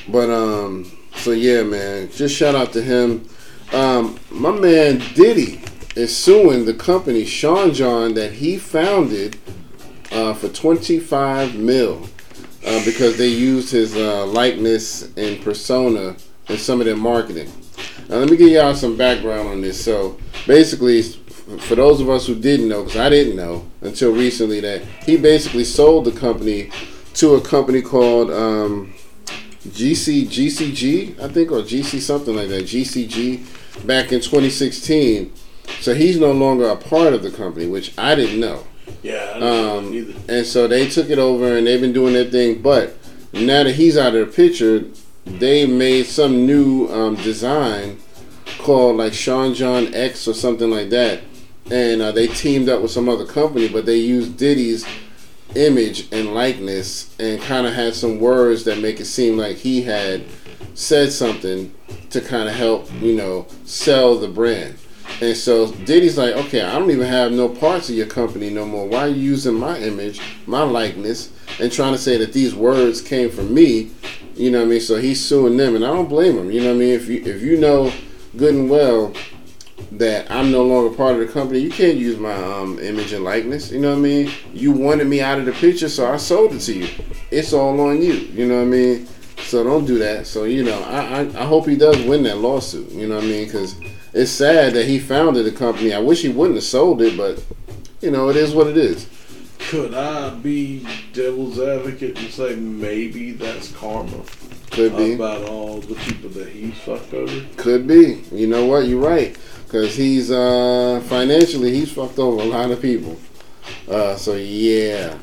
But um, so yeah, man, just shout out to him. Um, my man Diddy is suing the company Sean John that he founded uh, for 25 mil uh, because they used his uh, likeness and persona in some of their marketing. Now, let me give y'all some background on this. So, basically, for those of us who didn't know, because I didn't know until recently, that he basically sold the company to a company called um, GC GCG, I think, or GC something like that, GCG, back in 2016. So he's no longer a part of the company, which I didn't know. Yeah. Um, know either. and so they took it over and they've been doing their thing. But now that he's out of the picture, they made some new um, design called like Sean John X or something like that. And uh, they teamed up with some other company, but they used Diddy's image and likeness and kind of had some words that make it seem like he had said something to kind of help, you know, sell the brand. And so Diddy's like, okay, I don't even have no parts of your company no more. Why are you using my image, my likeness, and trying to say that these words came from me? You know what I mean? So he's suing them, and I don't blame him. You know what I mean? If you if you know good and well that I'm no longer part of the company, you can't use my um, image and likeness. You know what I mean? You wanted me out of the picture, so I sold it to you. It's all on you. You know what I mean? So don't do that. So you know, I I, I hope he does win that lawsuit. You know what I mean? Because it's sad that he founded the company. I wish he wouldn't have sold it, but you know, it is what it is. Could I be devil's advocate and say maybe that's karma Could be. about all the people that he's fucked over? Could be. You know what? You're right. Because he's uh, financially, he's fucked over a lot of people. Uh, so yeah,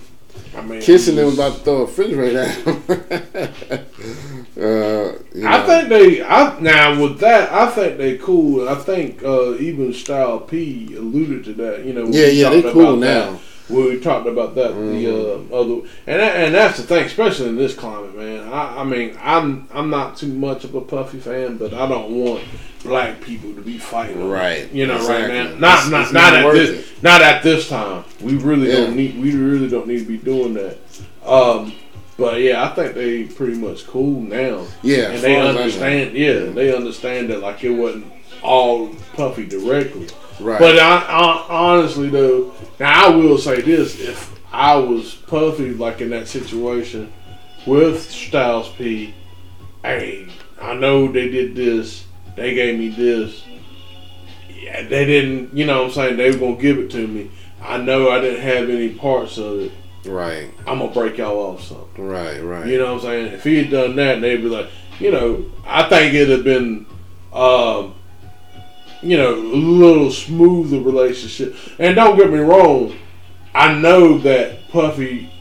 I mean, kissing them about to throw a refrigerator at him. uh, you I know. think they. I now with that, I think they cool. I think uh, even Styles P alluded to that. You know, Yeah, yeah, they cool that, now. When we talked about that the uh, other, and that, and that's the thing, especially in this climate, man. I, I mean, I'm I'm not too much of a Puffy fan, but I don't want black people to be fighting. Right, You know, right, man. Not It's- not it's not not at this not at this time. We really Yeah. don't need. We really don't need to be doing that. Um, but yeah, I think they pretty much cool now. Yeah, and they understand. Yeah, they understand that like it wasn't all Puffy directly. Right. But I, I, honestly though, now I will say this: if I was Puffy, like in that situation with Styles P, hey, I know they did this, they gave me this. Yeah, they didn't. You know, what I'm saying they were gonna give it to me. I know I didn't have any parts of it. right, I'm gonna break y'all off something. right, right. You know what I'm saying? If he had done that, they'd be like, you know, I think it'd have been, um, you know, a little smoother relationship. And don't get me wrong, I know that Puffy,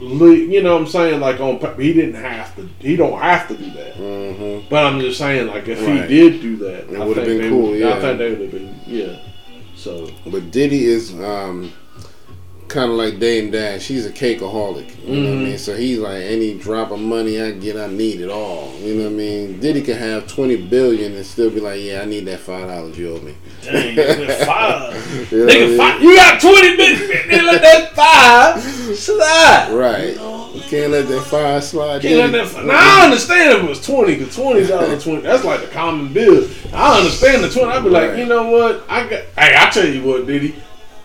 you know what I'm saying? Like on, he didn't have to, he don't have to do that. hmm But I'm just saying, like if Right. he did do that, It I would've think been cool, would- yeah. I think they would have been, yeah. So But Diddy is um, kind of like Dame Dash. He's a cakeaholic. You know what I Mhm. mean? So he's like, any drop of money I get, I need it all. You know what I mean? Diddy could have 20 billion and still be like, yeah, I need that $5 you owe me. dang, five. You know Nigga, five. You got twenty minutes. Nigga, let that five slide. Right. You know? Can't let that fire slide. Can't let that. Now I understand if it was twenty, cause twenty dollars twenty. That's like the common bill. I understand the twenty. I'd be like, you know what? I got. Hey, I tell you what, Diddy.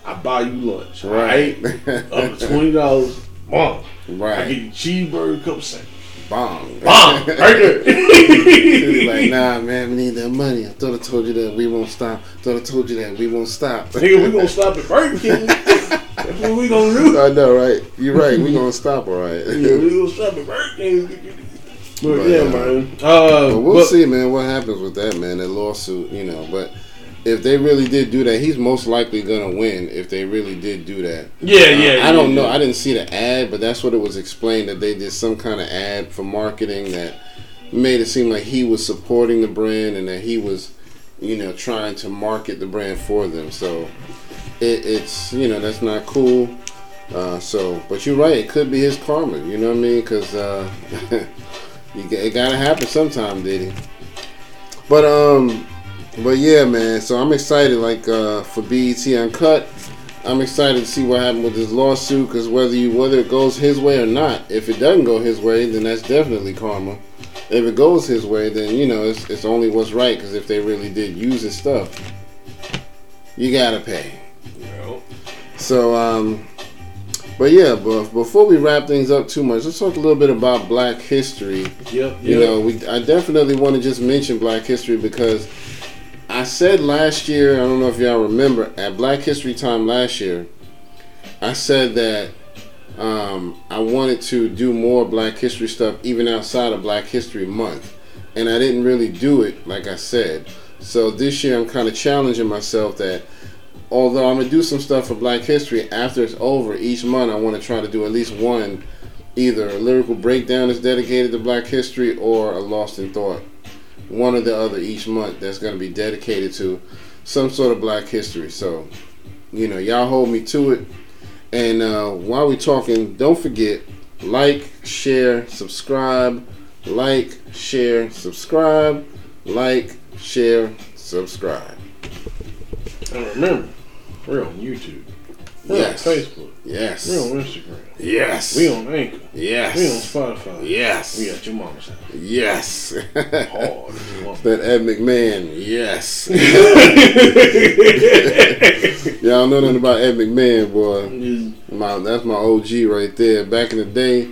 I buy you lunch, right? Right. Up to twenty dollars. Mom, I right. get you cheeseburger, cup of sandwich. Bomb. Bomb, right He's like, nah, man, we need that money. I thought I told you that we won't stop. thought I told you that we won't stop. Nigga, we gonna stop at Burger King. That's what we gonna do. I know, right? You're right. We gonna stop, all right. Yeah, we gonna stop at Burger King. But But, yeah, uh, man. Uh, But we'll but- see, man, what happens with that, man, that lawsuit, you know. But if they really did do that, he's most likely gonna win. If they really did do that, Yeah, yeah. I don't yeah, know. yeah. I didn't see the ad, but that's what it was explained that they did some kind of ad for marketing that made it seem like he was supporting the brand and that he was, you know, trying to market the brand for them. So it, it's you know that's not cool. Uh, so, but you're right. It could be his karma. You know what I mean? Because uh, it gotta happen sometime, did he? But um, but yeah, man. So I'm excited. Like uh, for BET Uncut, I'm excited to see what happened with this lawsuit. Because whether you whether it goes his way or not, if it doesn't go his way, then that's definitely karma. If it goes his way, then you know it's, it's only what's right. Because if they really did use his stuff, you gotta pay. Well, So, um, but yeah, but before we wrap things up too much, let's talk a little bit about Black History. Yep, You yep. know, we I definitely want to just mention Black History because I said last year, I don't know if y'all remember, at Black History Time last year, I said that um, I wanted to do more Black History stuff even outside of Black History Month, and I didn't really do it like I said. So this year, I'm kind of challenging myself that although I'm gonna do some stuff for Black History after it's over each month, I want to try to do at least one, either a lyrical breakdown that's dedicated to Black History or a Lost in Thought, one or the other each month that's gonna be dedicated to some sort of Black History. So, you know, y'all hold me to it. And uh, while we're talking, don't forget like, share, subscribe, like, share, subscribe, like, share, subscribe. And remember, we're on YouTube. We're Yes. on Facebook. Yes. We're on Instagram. Yes. We on Anchor. Yes. We on Spotify. Yes. We at your mama's house. Yes. Hard. as you want. that Ed McMahon. Yes. Y'all know nothing about Ed McMahon, boy. My that's my OG right there. Back in the day,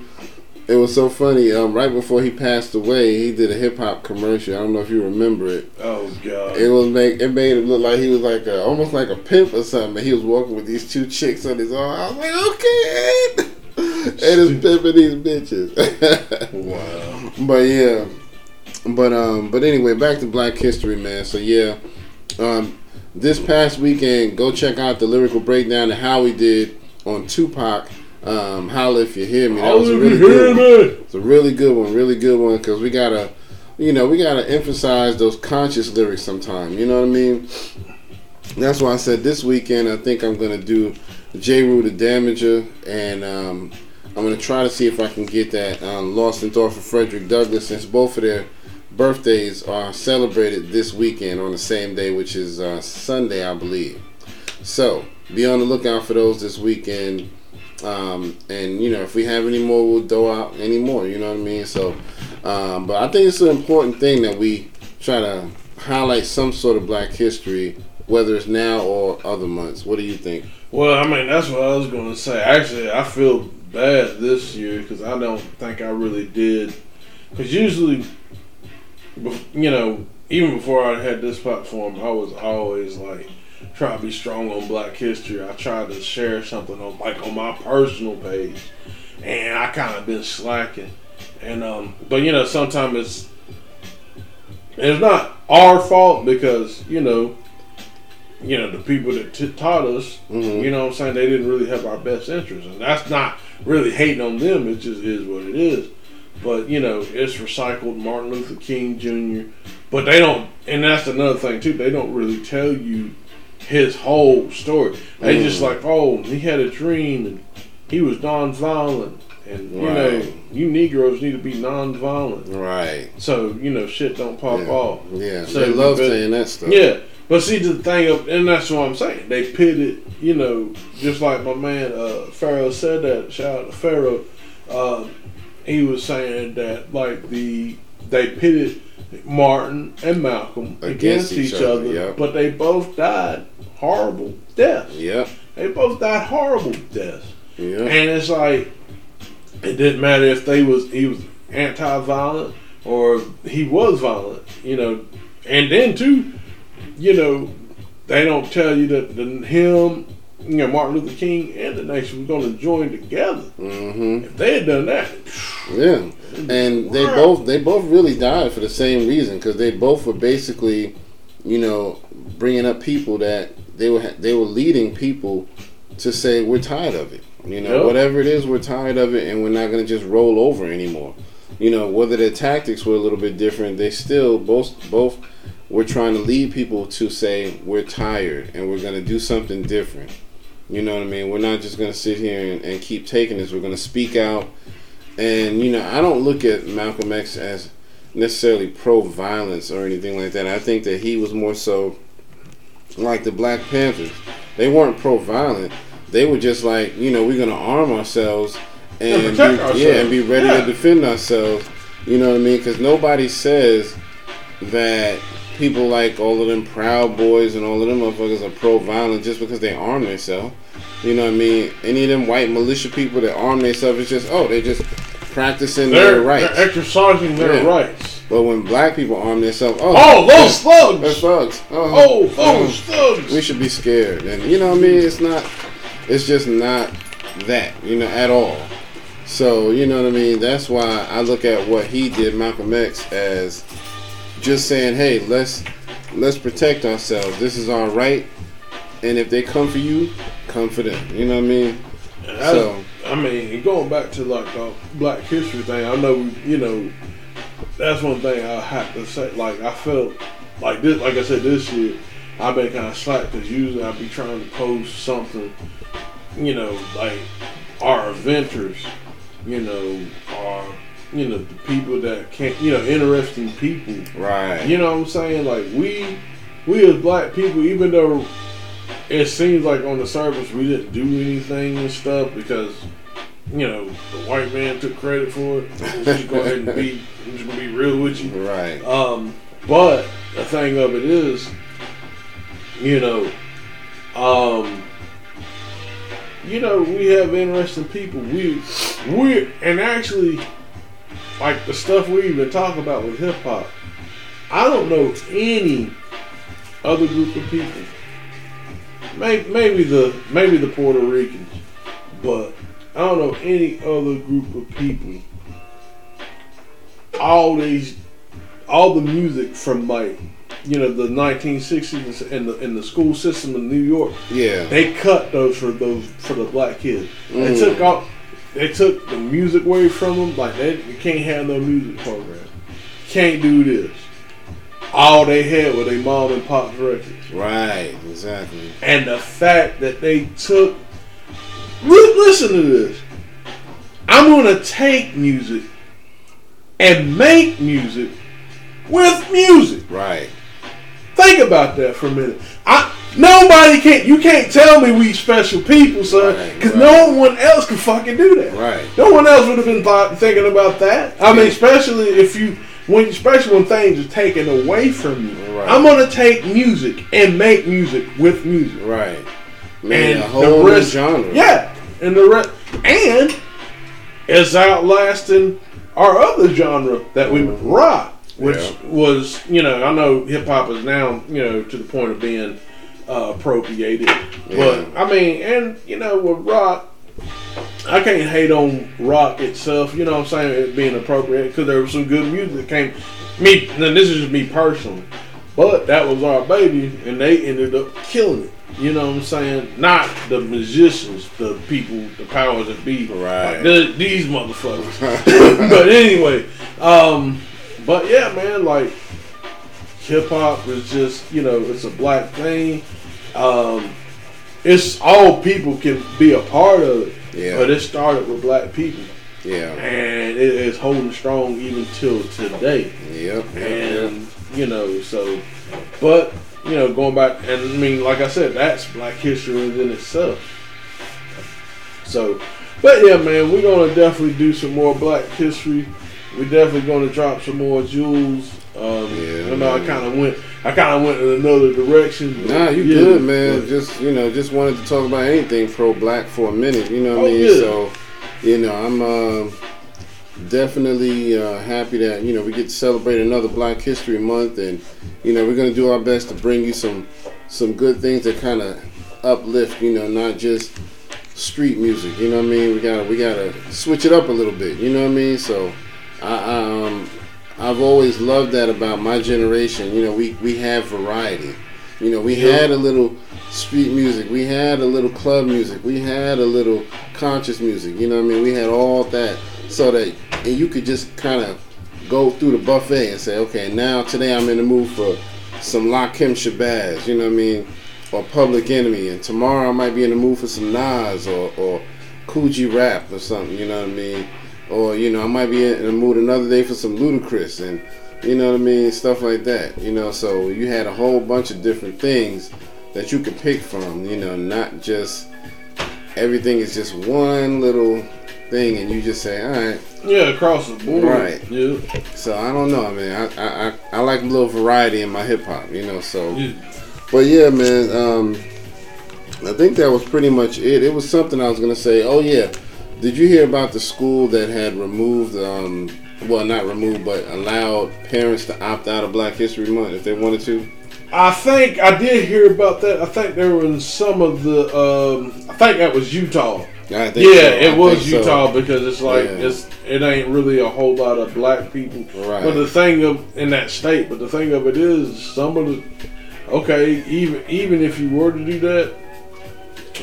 it was so funny. Um, right before he passed away, he did a hip hop commercial. I don't know if you remember it. oh God. It was make it made him look like he was like a, almost like a pimp or something. He was walking with these two chicks on his arm. I was like, okay, Ed is pimping these bitches. wow. But yeah, but um, but anyway, back to Black History, man. So yeah, um, this past weekend, go check out the lyrical breakdown of how we did on Tupac. Um, holla if you hear me. That was a really good. One. It's a really good one, really good one because we gotta, you know, we gotta emphasize those conscious lyrics sometime. You know what I mean? That's why I said this weekend I think I'm gonna do Jeru the Damaja, and um, I'm gonna try to see if I can get that um, Lost in Thought for Frederick Douglass, since both of their birthdays are celebrated this weekend on the same day, which is uh, Sunday, I believe. So be on the lookout for those this weekend. Um, and you know, if we have any more, we'll throw out any more. You know what I mean? So, um, but I think it's an important thing that we try to highlight some sort of Black history, whether it's now or other months. What do you think? Well, I mean, that's what I was going to say. Actually, I feel bad this year because I don't think I really did. Because usually, you know, even before I had this platform, I was always like trying to be strong on Black History. I tried to share something on like on my personal page, and I kind of been slacking. And um, but you know, sometimes it's it's not our fault because you know you know, the people that t- taught us, Mhm. you know what I'm saying, they didn't really have our best interest And that's not really hating on them, it just is what it is. But, you know, it's recycled Martin Luther King Jr. But they don't, and that's another thing too, they don't really tell you his whole story. They Mm. just like, oh, he had a dream and he was nonviolent. And, you know, you Negroes need to be nonviolent. Right. So, you know, shit don't pop Yeah. off. Yeah. So they love but- saying that stuff. Yeah, but see the thing of, and that's what I'm saying. They pitted, you know, just like my man uh, Pharaoh said that. Shout out to Pharaoh. Um, he was saying that like the they pitted Martin and Malcolm against, each, other, yep. but they both died horrible deaths. Yep. They both died horrible deaths, Yep. and it's like it didn't matter if they was he was anti-violent or he was violent, you know. And then too, you know, they don't tell you that the, him, you know, Martin Luther King and the nation was going to join together. Mm-hmm. If they had done that, Yeah, and they both they both really died for the same reason because they both were basically you know, bringing up people that they were they were leading people to say we're tired of it. You know, Yep. whatever it is, we're tired of it, and we're not going to just roll over anymore. You know, whether their tactics were a little bit different, they still both both were trying to lead people to say we're tired and we're going to do something different. You know what I mean? We're not just going to sit here and, and keep taking this. We're going to speak out. And you know, I don't look at Malcolm X as necessarily pro-violence or anything like that. I think that he was more so like the Black Panthers. They weren't pro-violent. They were just like, you know, we're going to arm ourselves and And be, ourselves. yeah, and be ready Yeah. to defend ourselves. You know what I mean? Because nobody says that people like all of them Proud Boys and all of them motherfuckers are pro-violent just because they arm themselves. You know what I mean? Any of them white militia people that arm themselves, it's just oh, they just practicing They're, their rights. they're exercising their Yeah. rights. But when black people arm themselves, oh, Oh, those oh, they're thugs! thugs. Oh, oh, oh, those oh, thugs! we should be scared. And you know what I mean? It's not. It's just not that you know at all. So you know what I mean. That's why I look at what he did, Malcolm X, as just saying, hey, let's let's protect ourselves. This is our right. And if they come for you, come for them. You know what I mean? That's- So I mean, going back to like the Black History thing, I know you know that's one thing I have to say. Like I felt like this, like I said this year, I've been kind of slack because usually I'd be trying to post something, you know, like our adventures, you know, are you know the people that can't, you know, interesting people. right. You know what I'm saying? Like we, we as black people, even though it seems like on the surface we didn't do anything and stuff because you know the white man took credit for it. I'm just go ahead and be, I'm just gonna be real with you. Right. Um, but the thing of it is, you know, um, you know, we have interesting people. We, we, and actually, like the stuff we even talk about with hip hop, I don't know any other group of people. Maybe, maybe the maybe the Puerto Ricans, but I don't know any other group of people. All these all the music from like you know the 1960s and the in the school system in New York, Yeah. they cut those for those for the black kids. They Mm. took off, they took the music away from them. Like they you can't have no music program, can't do this. All they had was their mom and pop's records, Right. Exactly. and the fact that they took. Li- Listen to this. I'm gonna take music and make music with music. Right. Think about that for a minute. I nobody can't. you can't tell me we special people, son, because right. no one else can fucking do that. Right. No one else would have been thought, thinking about that. I mean, especially if you when especially when things are taken away from you. Right. I'm gonna take music and make music with music. Right. Man, And a the whole new rest- genre. Yeah, and the rest and it's outlasting our other genre that we rock, which Yeah. was you know I know hip hop is now you know to the point of being uh, appropriated, Yeah. but I mean and you know with rock. I can't hate on rock itself, you know what I'm saying, it being appropriate because there was some good music that came. Me, and this is just me personally, but that was our baby, and they ended up killing it. You know what I'm saying? Not the musicians, the people, the powers that be. Right. Like, the- these motherfuckers. but anyway, um, but yeah, man, like hip hop is just you know it's a black thing. Um, it's all people can be a part of it. Yeah. But it started with black people, Yeah. and it is holding strong even till today. Yep. Yep. And you know, so, but you know, going back, and I mean, like I said, that's Black history within itself. So, but yeah, man, we're gonna definitely do some more Black history. We're definitely gonna drop some more jewels. Um, Yeah, I know I kind of went, I kind of went in another direction. Nah, you yeah, good, man. but- Just you know, just wanted to talk about anything pro black for a minute. You know what I Oh, mean? yeah. So, you know, I'm um definitely uh, happy that you know we get to celebrate another Black History Month, and you know we're gonna do our best to bring you some some good things that kind of uplift. You know, not just street music. You know what I mean? We gotta we gotta switch it up a little bit. You know what I mean? So, I, I um. I've always loved that about my generation. You know, we we have variety. You know, we Yeah. had a little street music, we had a little club music, we had a little conscious music. You know what I mean? We had all that so that and you could just kind of go through the buffet and say, okay, now today I'm in the mood for some Lakim Shabazz. You know what I mean? Or Public Enemy, and tomorrow I might be in the mood for some Nas or or Kool G Rap or something. You know what I mean? Or you know I might be in the mood another day for some Ludacris and you know what I mean, stuff like that. You know, so you had a whole bunch of different things that you could pick from. You know, not just everything is just one little thing, and you just say, all right. Yeah, across the board. Right. Yeah. So I don't know. I mean, I I, I, I like a little variety in my hip hop. You know, so. yeah. But yeah, man. Um, I think that was pretty much it. It was something I was gonna say. Oh yeah, did you hear about the school that had removed? Um, well, not removed, but allowed parents to opt out of Black History Month if they wanted to. I think I did hear about that. I think there was some of the. Um, I think that was Utah. Yeah, so. It was think so. Utah because it's like Yeah. it's it ain't really a whole lot of black people. Right. But the thing of in that state, but the thing of it is, some of the okay, even even if you were to do that,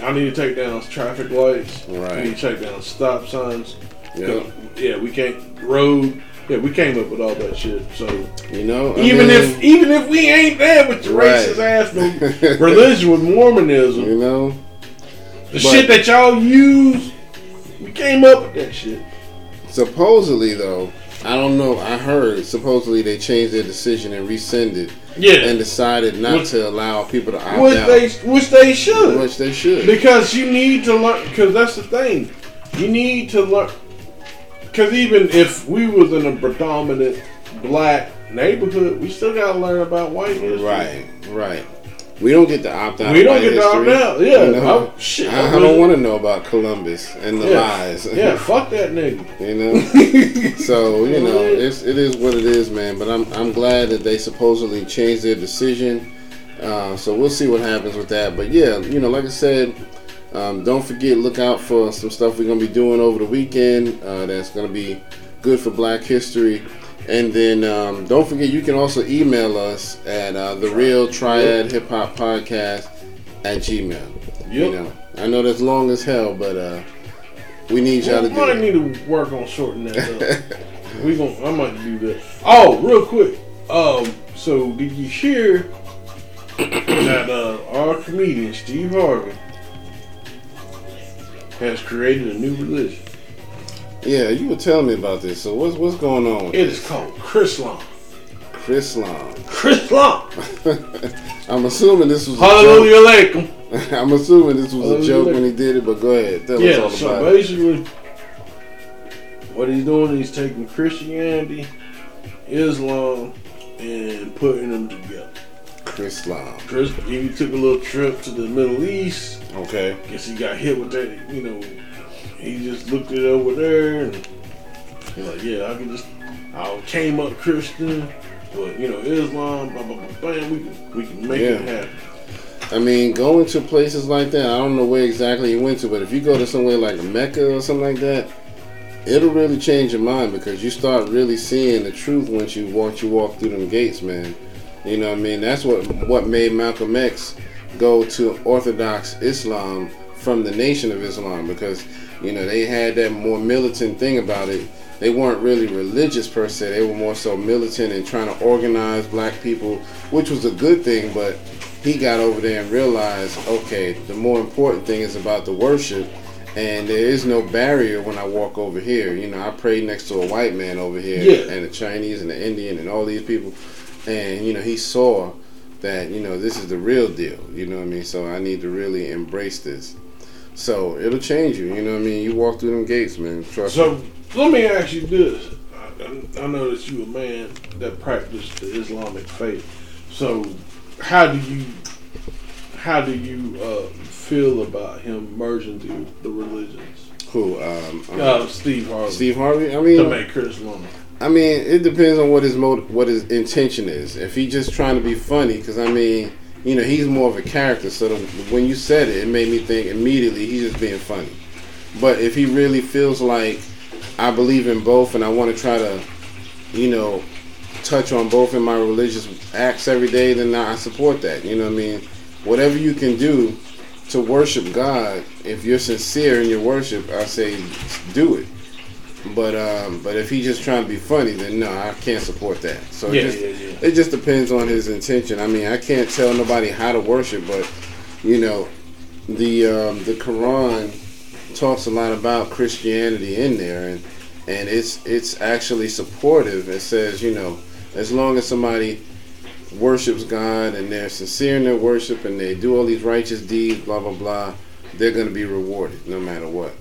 I need to take down traffic lights. Right. I need to take down stop signs. Yeah. Yeah, we can't road. Yeah, we came up with all that shit. So You know, I even mean, if even if we ain't there with your Right. racist ass religion with Mormonism, you know, the shit that y'all use, we came up with that shit. supposedly though, I don't know. I heard supposedly they changed their decision and rescinded Yeah, and decided not Which- to allow people to opt which out, they which they should. which they should. Because you need to learn. Because that's the thing. You need to learn. Because even if we was in a predominant black neighborhood, we still gotta learn about white history. Right, right. We don't get to opt out. We don't get to opt out. Yeah. you know? I- shit, I, I I don't want to know about Columbus and the Yeah. lies. Yeah, fuck that nigga. you know. So you know, it's it is what it is, man. But I'm I'm glad that they supposedly changed their decision. Uh, so we'll see what happens with that. But yeah, you know, like I said, um, don't forget, look out for some stuff we're gonna be doing over the weekend. Uh, that's gonna be good for Black History. And then um, don't forget, you can also email us at uh, the Real Triad Hip Hop Podcast at Gmail. You know, I know that's long as hell, but uh, we need y'all We to do might it. need to work on shortening that up. we gon' I might do that. Oh, real quick. Um, so did you hear that uh, our comedian Steve Harvey has created a new religion? Yeah, you were telling me about this. So what's what's going on with It this? is called Chrislam. Chrislam? Chrislam. I'm assuming this was a Hallelujah alaikum. joke. I'm assuming this was a joke when he did it, but go ahead, tell us Yeah, all so about it. basically, what he's doing, he's taking Christianity, Islam, and putting them together. Chrislam. Chris, he took a little trip to the Middle East. Okay. Guess he got hit with that. You know, he just looked it over there and he's like, yeah, I can just. I came up Christian, but you know, Islam, blah blah blah, bam, we can we can make it Yeah. happen. I mean, going to places like that, I don't know where exactly you went to, but if you go to somewhere like Mecca or something like that, it'll really change your mind because you start really seeing the truth once you once you walk through them gates, man. You know what I mean? That's what what made Malcolm X go to Orthodox Islam from the Nation of Islam because you know they had that more militant thing about it. They weren't really religious per se. They were more so militant and trying to organize black people, which was a good thing, but he got over there and realized, okay, the more important thing is about the worship, and there is no barrier when I walk over here. You know, I pray next to a white man over here, Yeah. and a Chinese and an Indian and all these people, and you know, he saw that you know this is the real deal. You know what I mean? So I need to really embrace this. So it'll change you. You know what I mean? You walk through them gates, man. Trust me. So let me ask you this: I, I know that you a man that practiced the Islamic faith. So how do you how do you uh, feel about him merging the, the religions? Who? Um, um, Uh, Steve Harvey Steve Harvey. I mean, to make Chris. I mean, it depends on what his motive, what his intention is. If he's just trying to be funny, because I mean, you know, he's more of a character. So the, when you said it, it made me think immediately he's just being funny. But if he really feels like I believe in both, and I want to try to, you know, touch on both in my religious acts every day, then I support that. You know what I mean? Whatever you can do to worship God, if you're sincere in your worship, I say do it. But um, but if he's just trying to be funny, then no, I can't support that. So Yeah, it, just, yeah, yeah. it just depends on his intention. I mean, I can't tell nobody how to worship, but you know, the um, the Quran talks a lot about Christianity in there, and and it's it's actually supportive. It says, you know, as long as somebody worships God and they're sincere in their worship and they do all these righteous deeds, blah blah blah, they're going to be rewarded no matter what.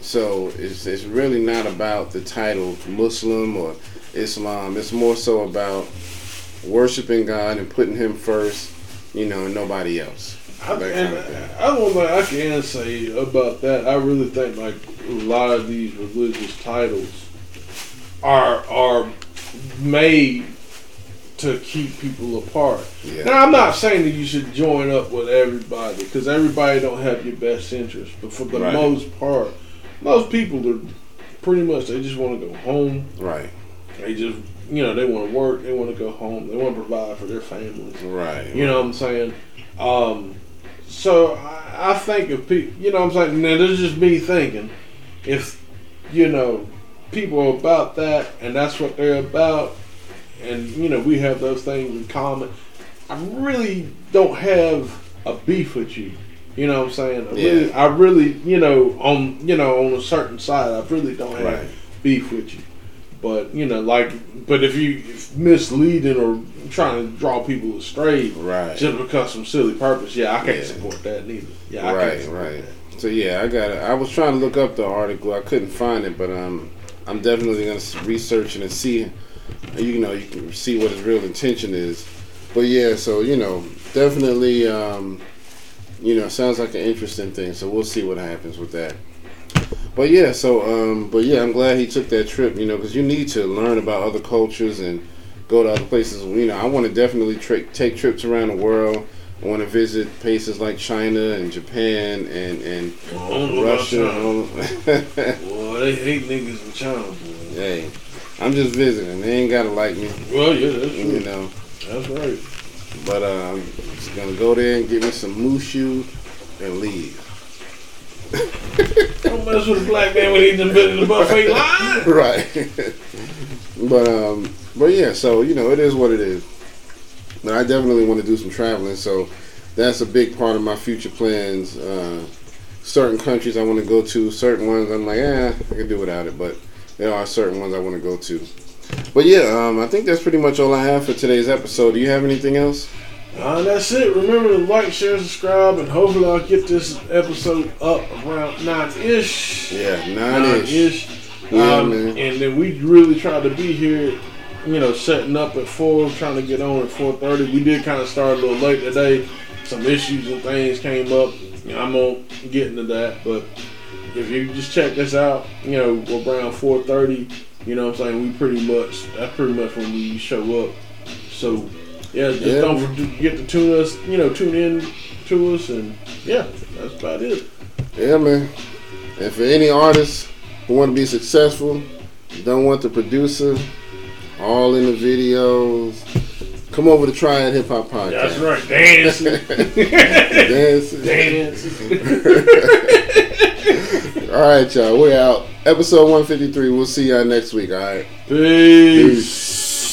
So it's it's really not about the title Muslim or Islam. It's more so about worshiping God and putting Him first, you know, and nobody else. I, and thing. I don't think I can say about that. I really think like a lot of these religious titles are are made to keep people apart. Yeah. Now I'm not saying that you should join up with everybody because everybody don't have your best interest, but for the Right. most part, most people are pretty much they just want to go home. Right. They just you know they want to work. They want to go home. They want to provide for their families. Right. You know what I'm saying? Um, so I, I think if people, you know what I'm saying? Now, this is just me thinking. If, you know, people are about that and that's what they're about, and, you know, we have those things in common, I really don't have a beef with you. You know what I'm saying? I really, Yeah. I really, you know, on you know, on a certain side, I really don't have Right. beef with you. But you know, like, but if you if misleading or trying to draw people astray, Right. just because some silly purpose, yeah, I can't Yeah. support that neither. Yeah, I Right, can't right. that. So yeah, I got. I was trying to look up the article. I couldn't find it, but um, I'm definitely gonna research it and see. You know, you can see what his real intention is. But yeah, so you know, definitely, um, you know, sounds like an interesting thing. So we'll see what happens with that. But yeah, so um, but yeah, I'm glad he took that trip. You know, because you need to learn about other cultures and go to other places. You know, I want to definitely tra- take trips around the world. I want to visit places like China and Japan and and Well, I don't know about Russia. Well, they hate niggas in China, boy. hey, I'm just visiting. They ain't gotta like me, Well, yeah, that's you know. That's right. But uh, I'm just gonna go there and get me some mushu and leave. Don't mess with a black man when he's in the buffet line. right. but um, but yeah. So you know, it is what it is. But I definitely want to do some traveling. So that's a big part of my future plans. Uh, certain countries I want to go to. Certain ones I'm like, eh, I can do without it. But there are certain ones I want to go to. But yeah, um, I think that's pretty much all I have for today's episode. Do you have anything else? Uh, that's it. Remember to like, share, subscribe, and hopefully I'll get this episode up around nine ish. Yeah, nine ish. Yeah, um, man. And then we really tried to be here, you know, setting up at four, trying to get on at four thirty. We did kind of start a little late today. Some issues and things came up. You know, I'm gonna get into that, but if you just check this out, you know, we're around four thirty. You know what I'm saying? We pretty much that's pretty much when we show up. So yeah, just Yeah. don't forget to tune us. You know, tune in to us, and yeah, that's about it. Yeah, man. And for any artists who want to be successful, don't want the producer, all in the videos, come over to Triad Hip Hop Podcast. That's right, Dancing. dancing, Dancing. all right, y'all. We're out. Episode 153. We'll see y'all next week, all right? Peace. Peace.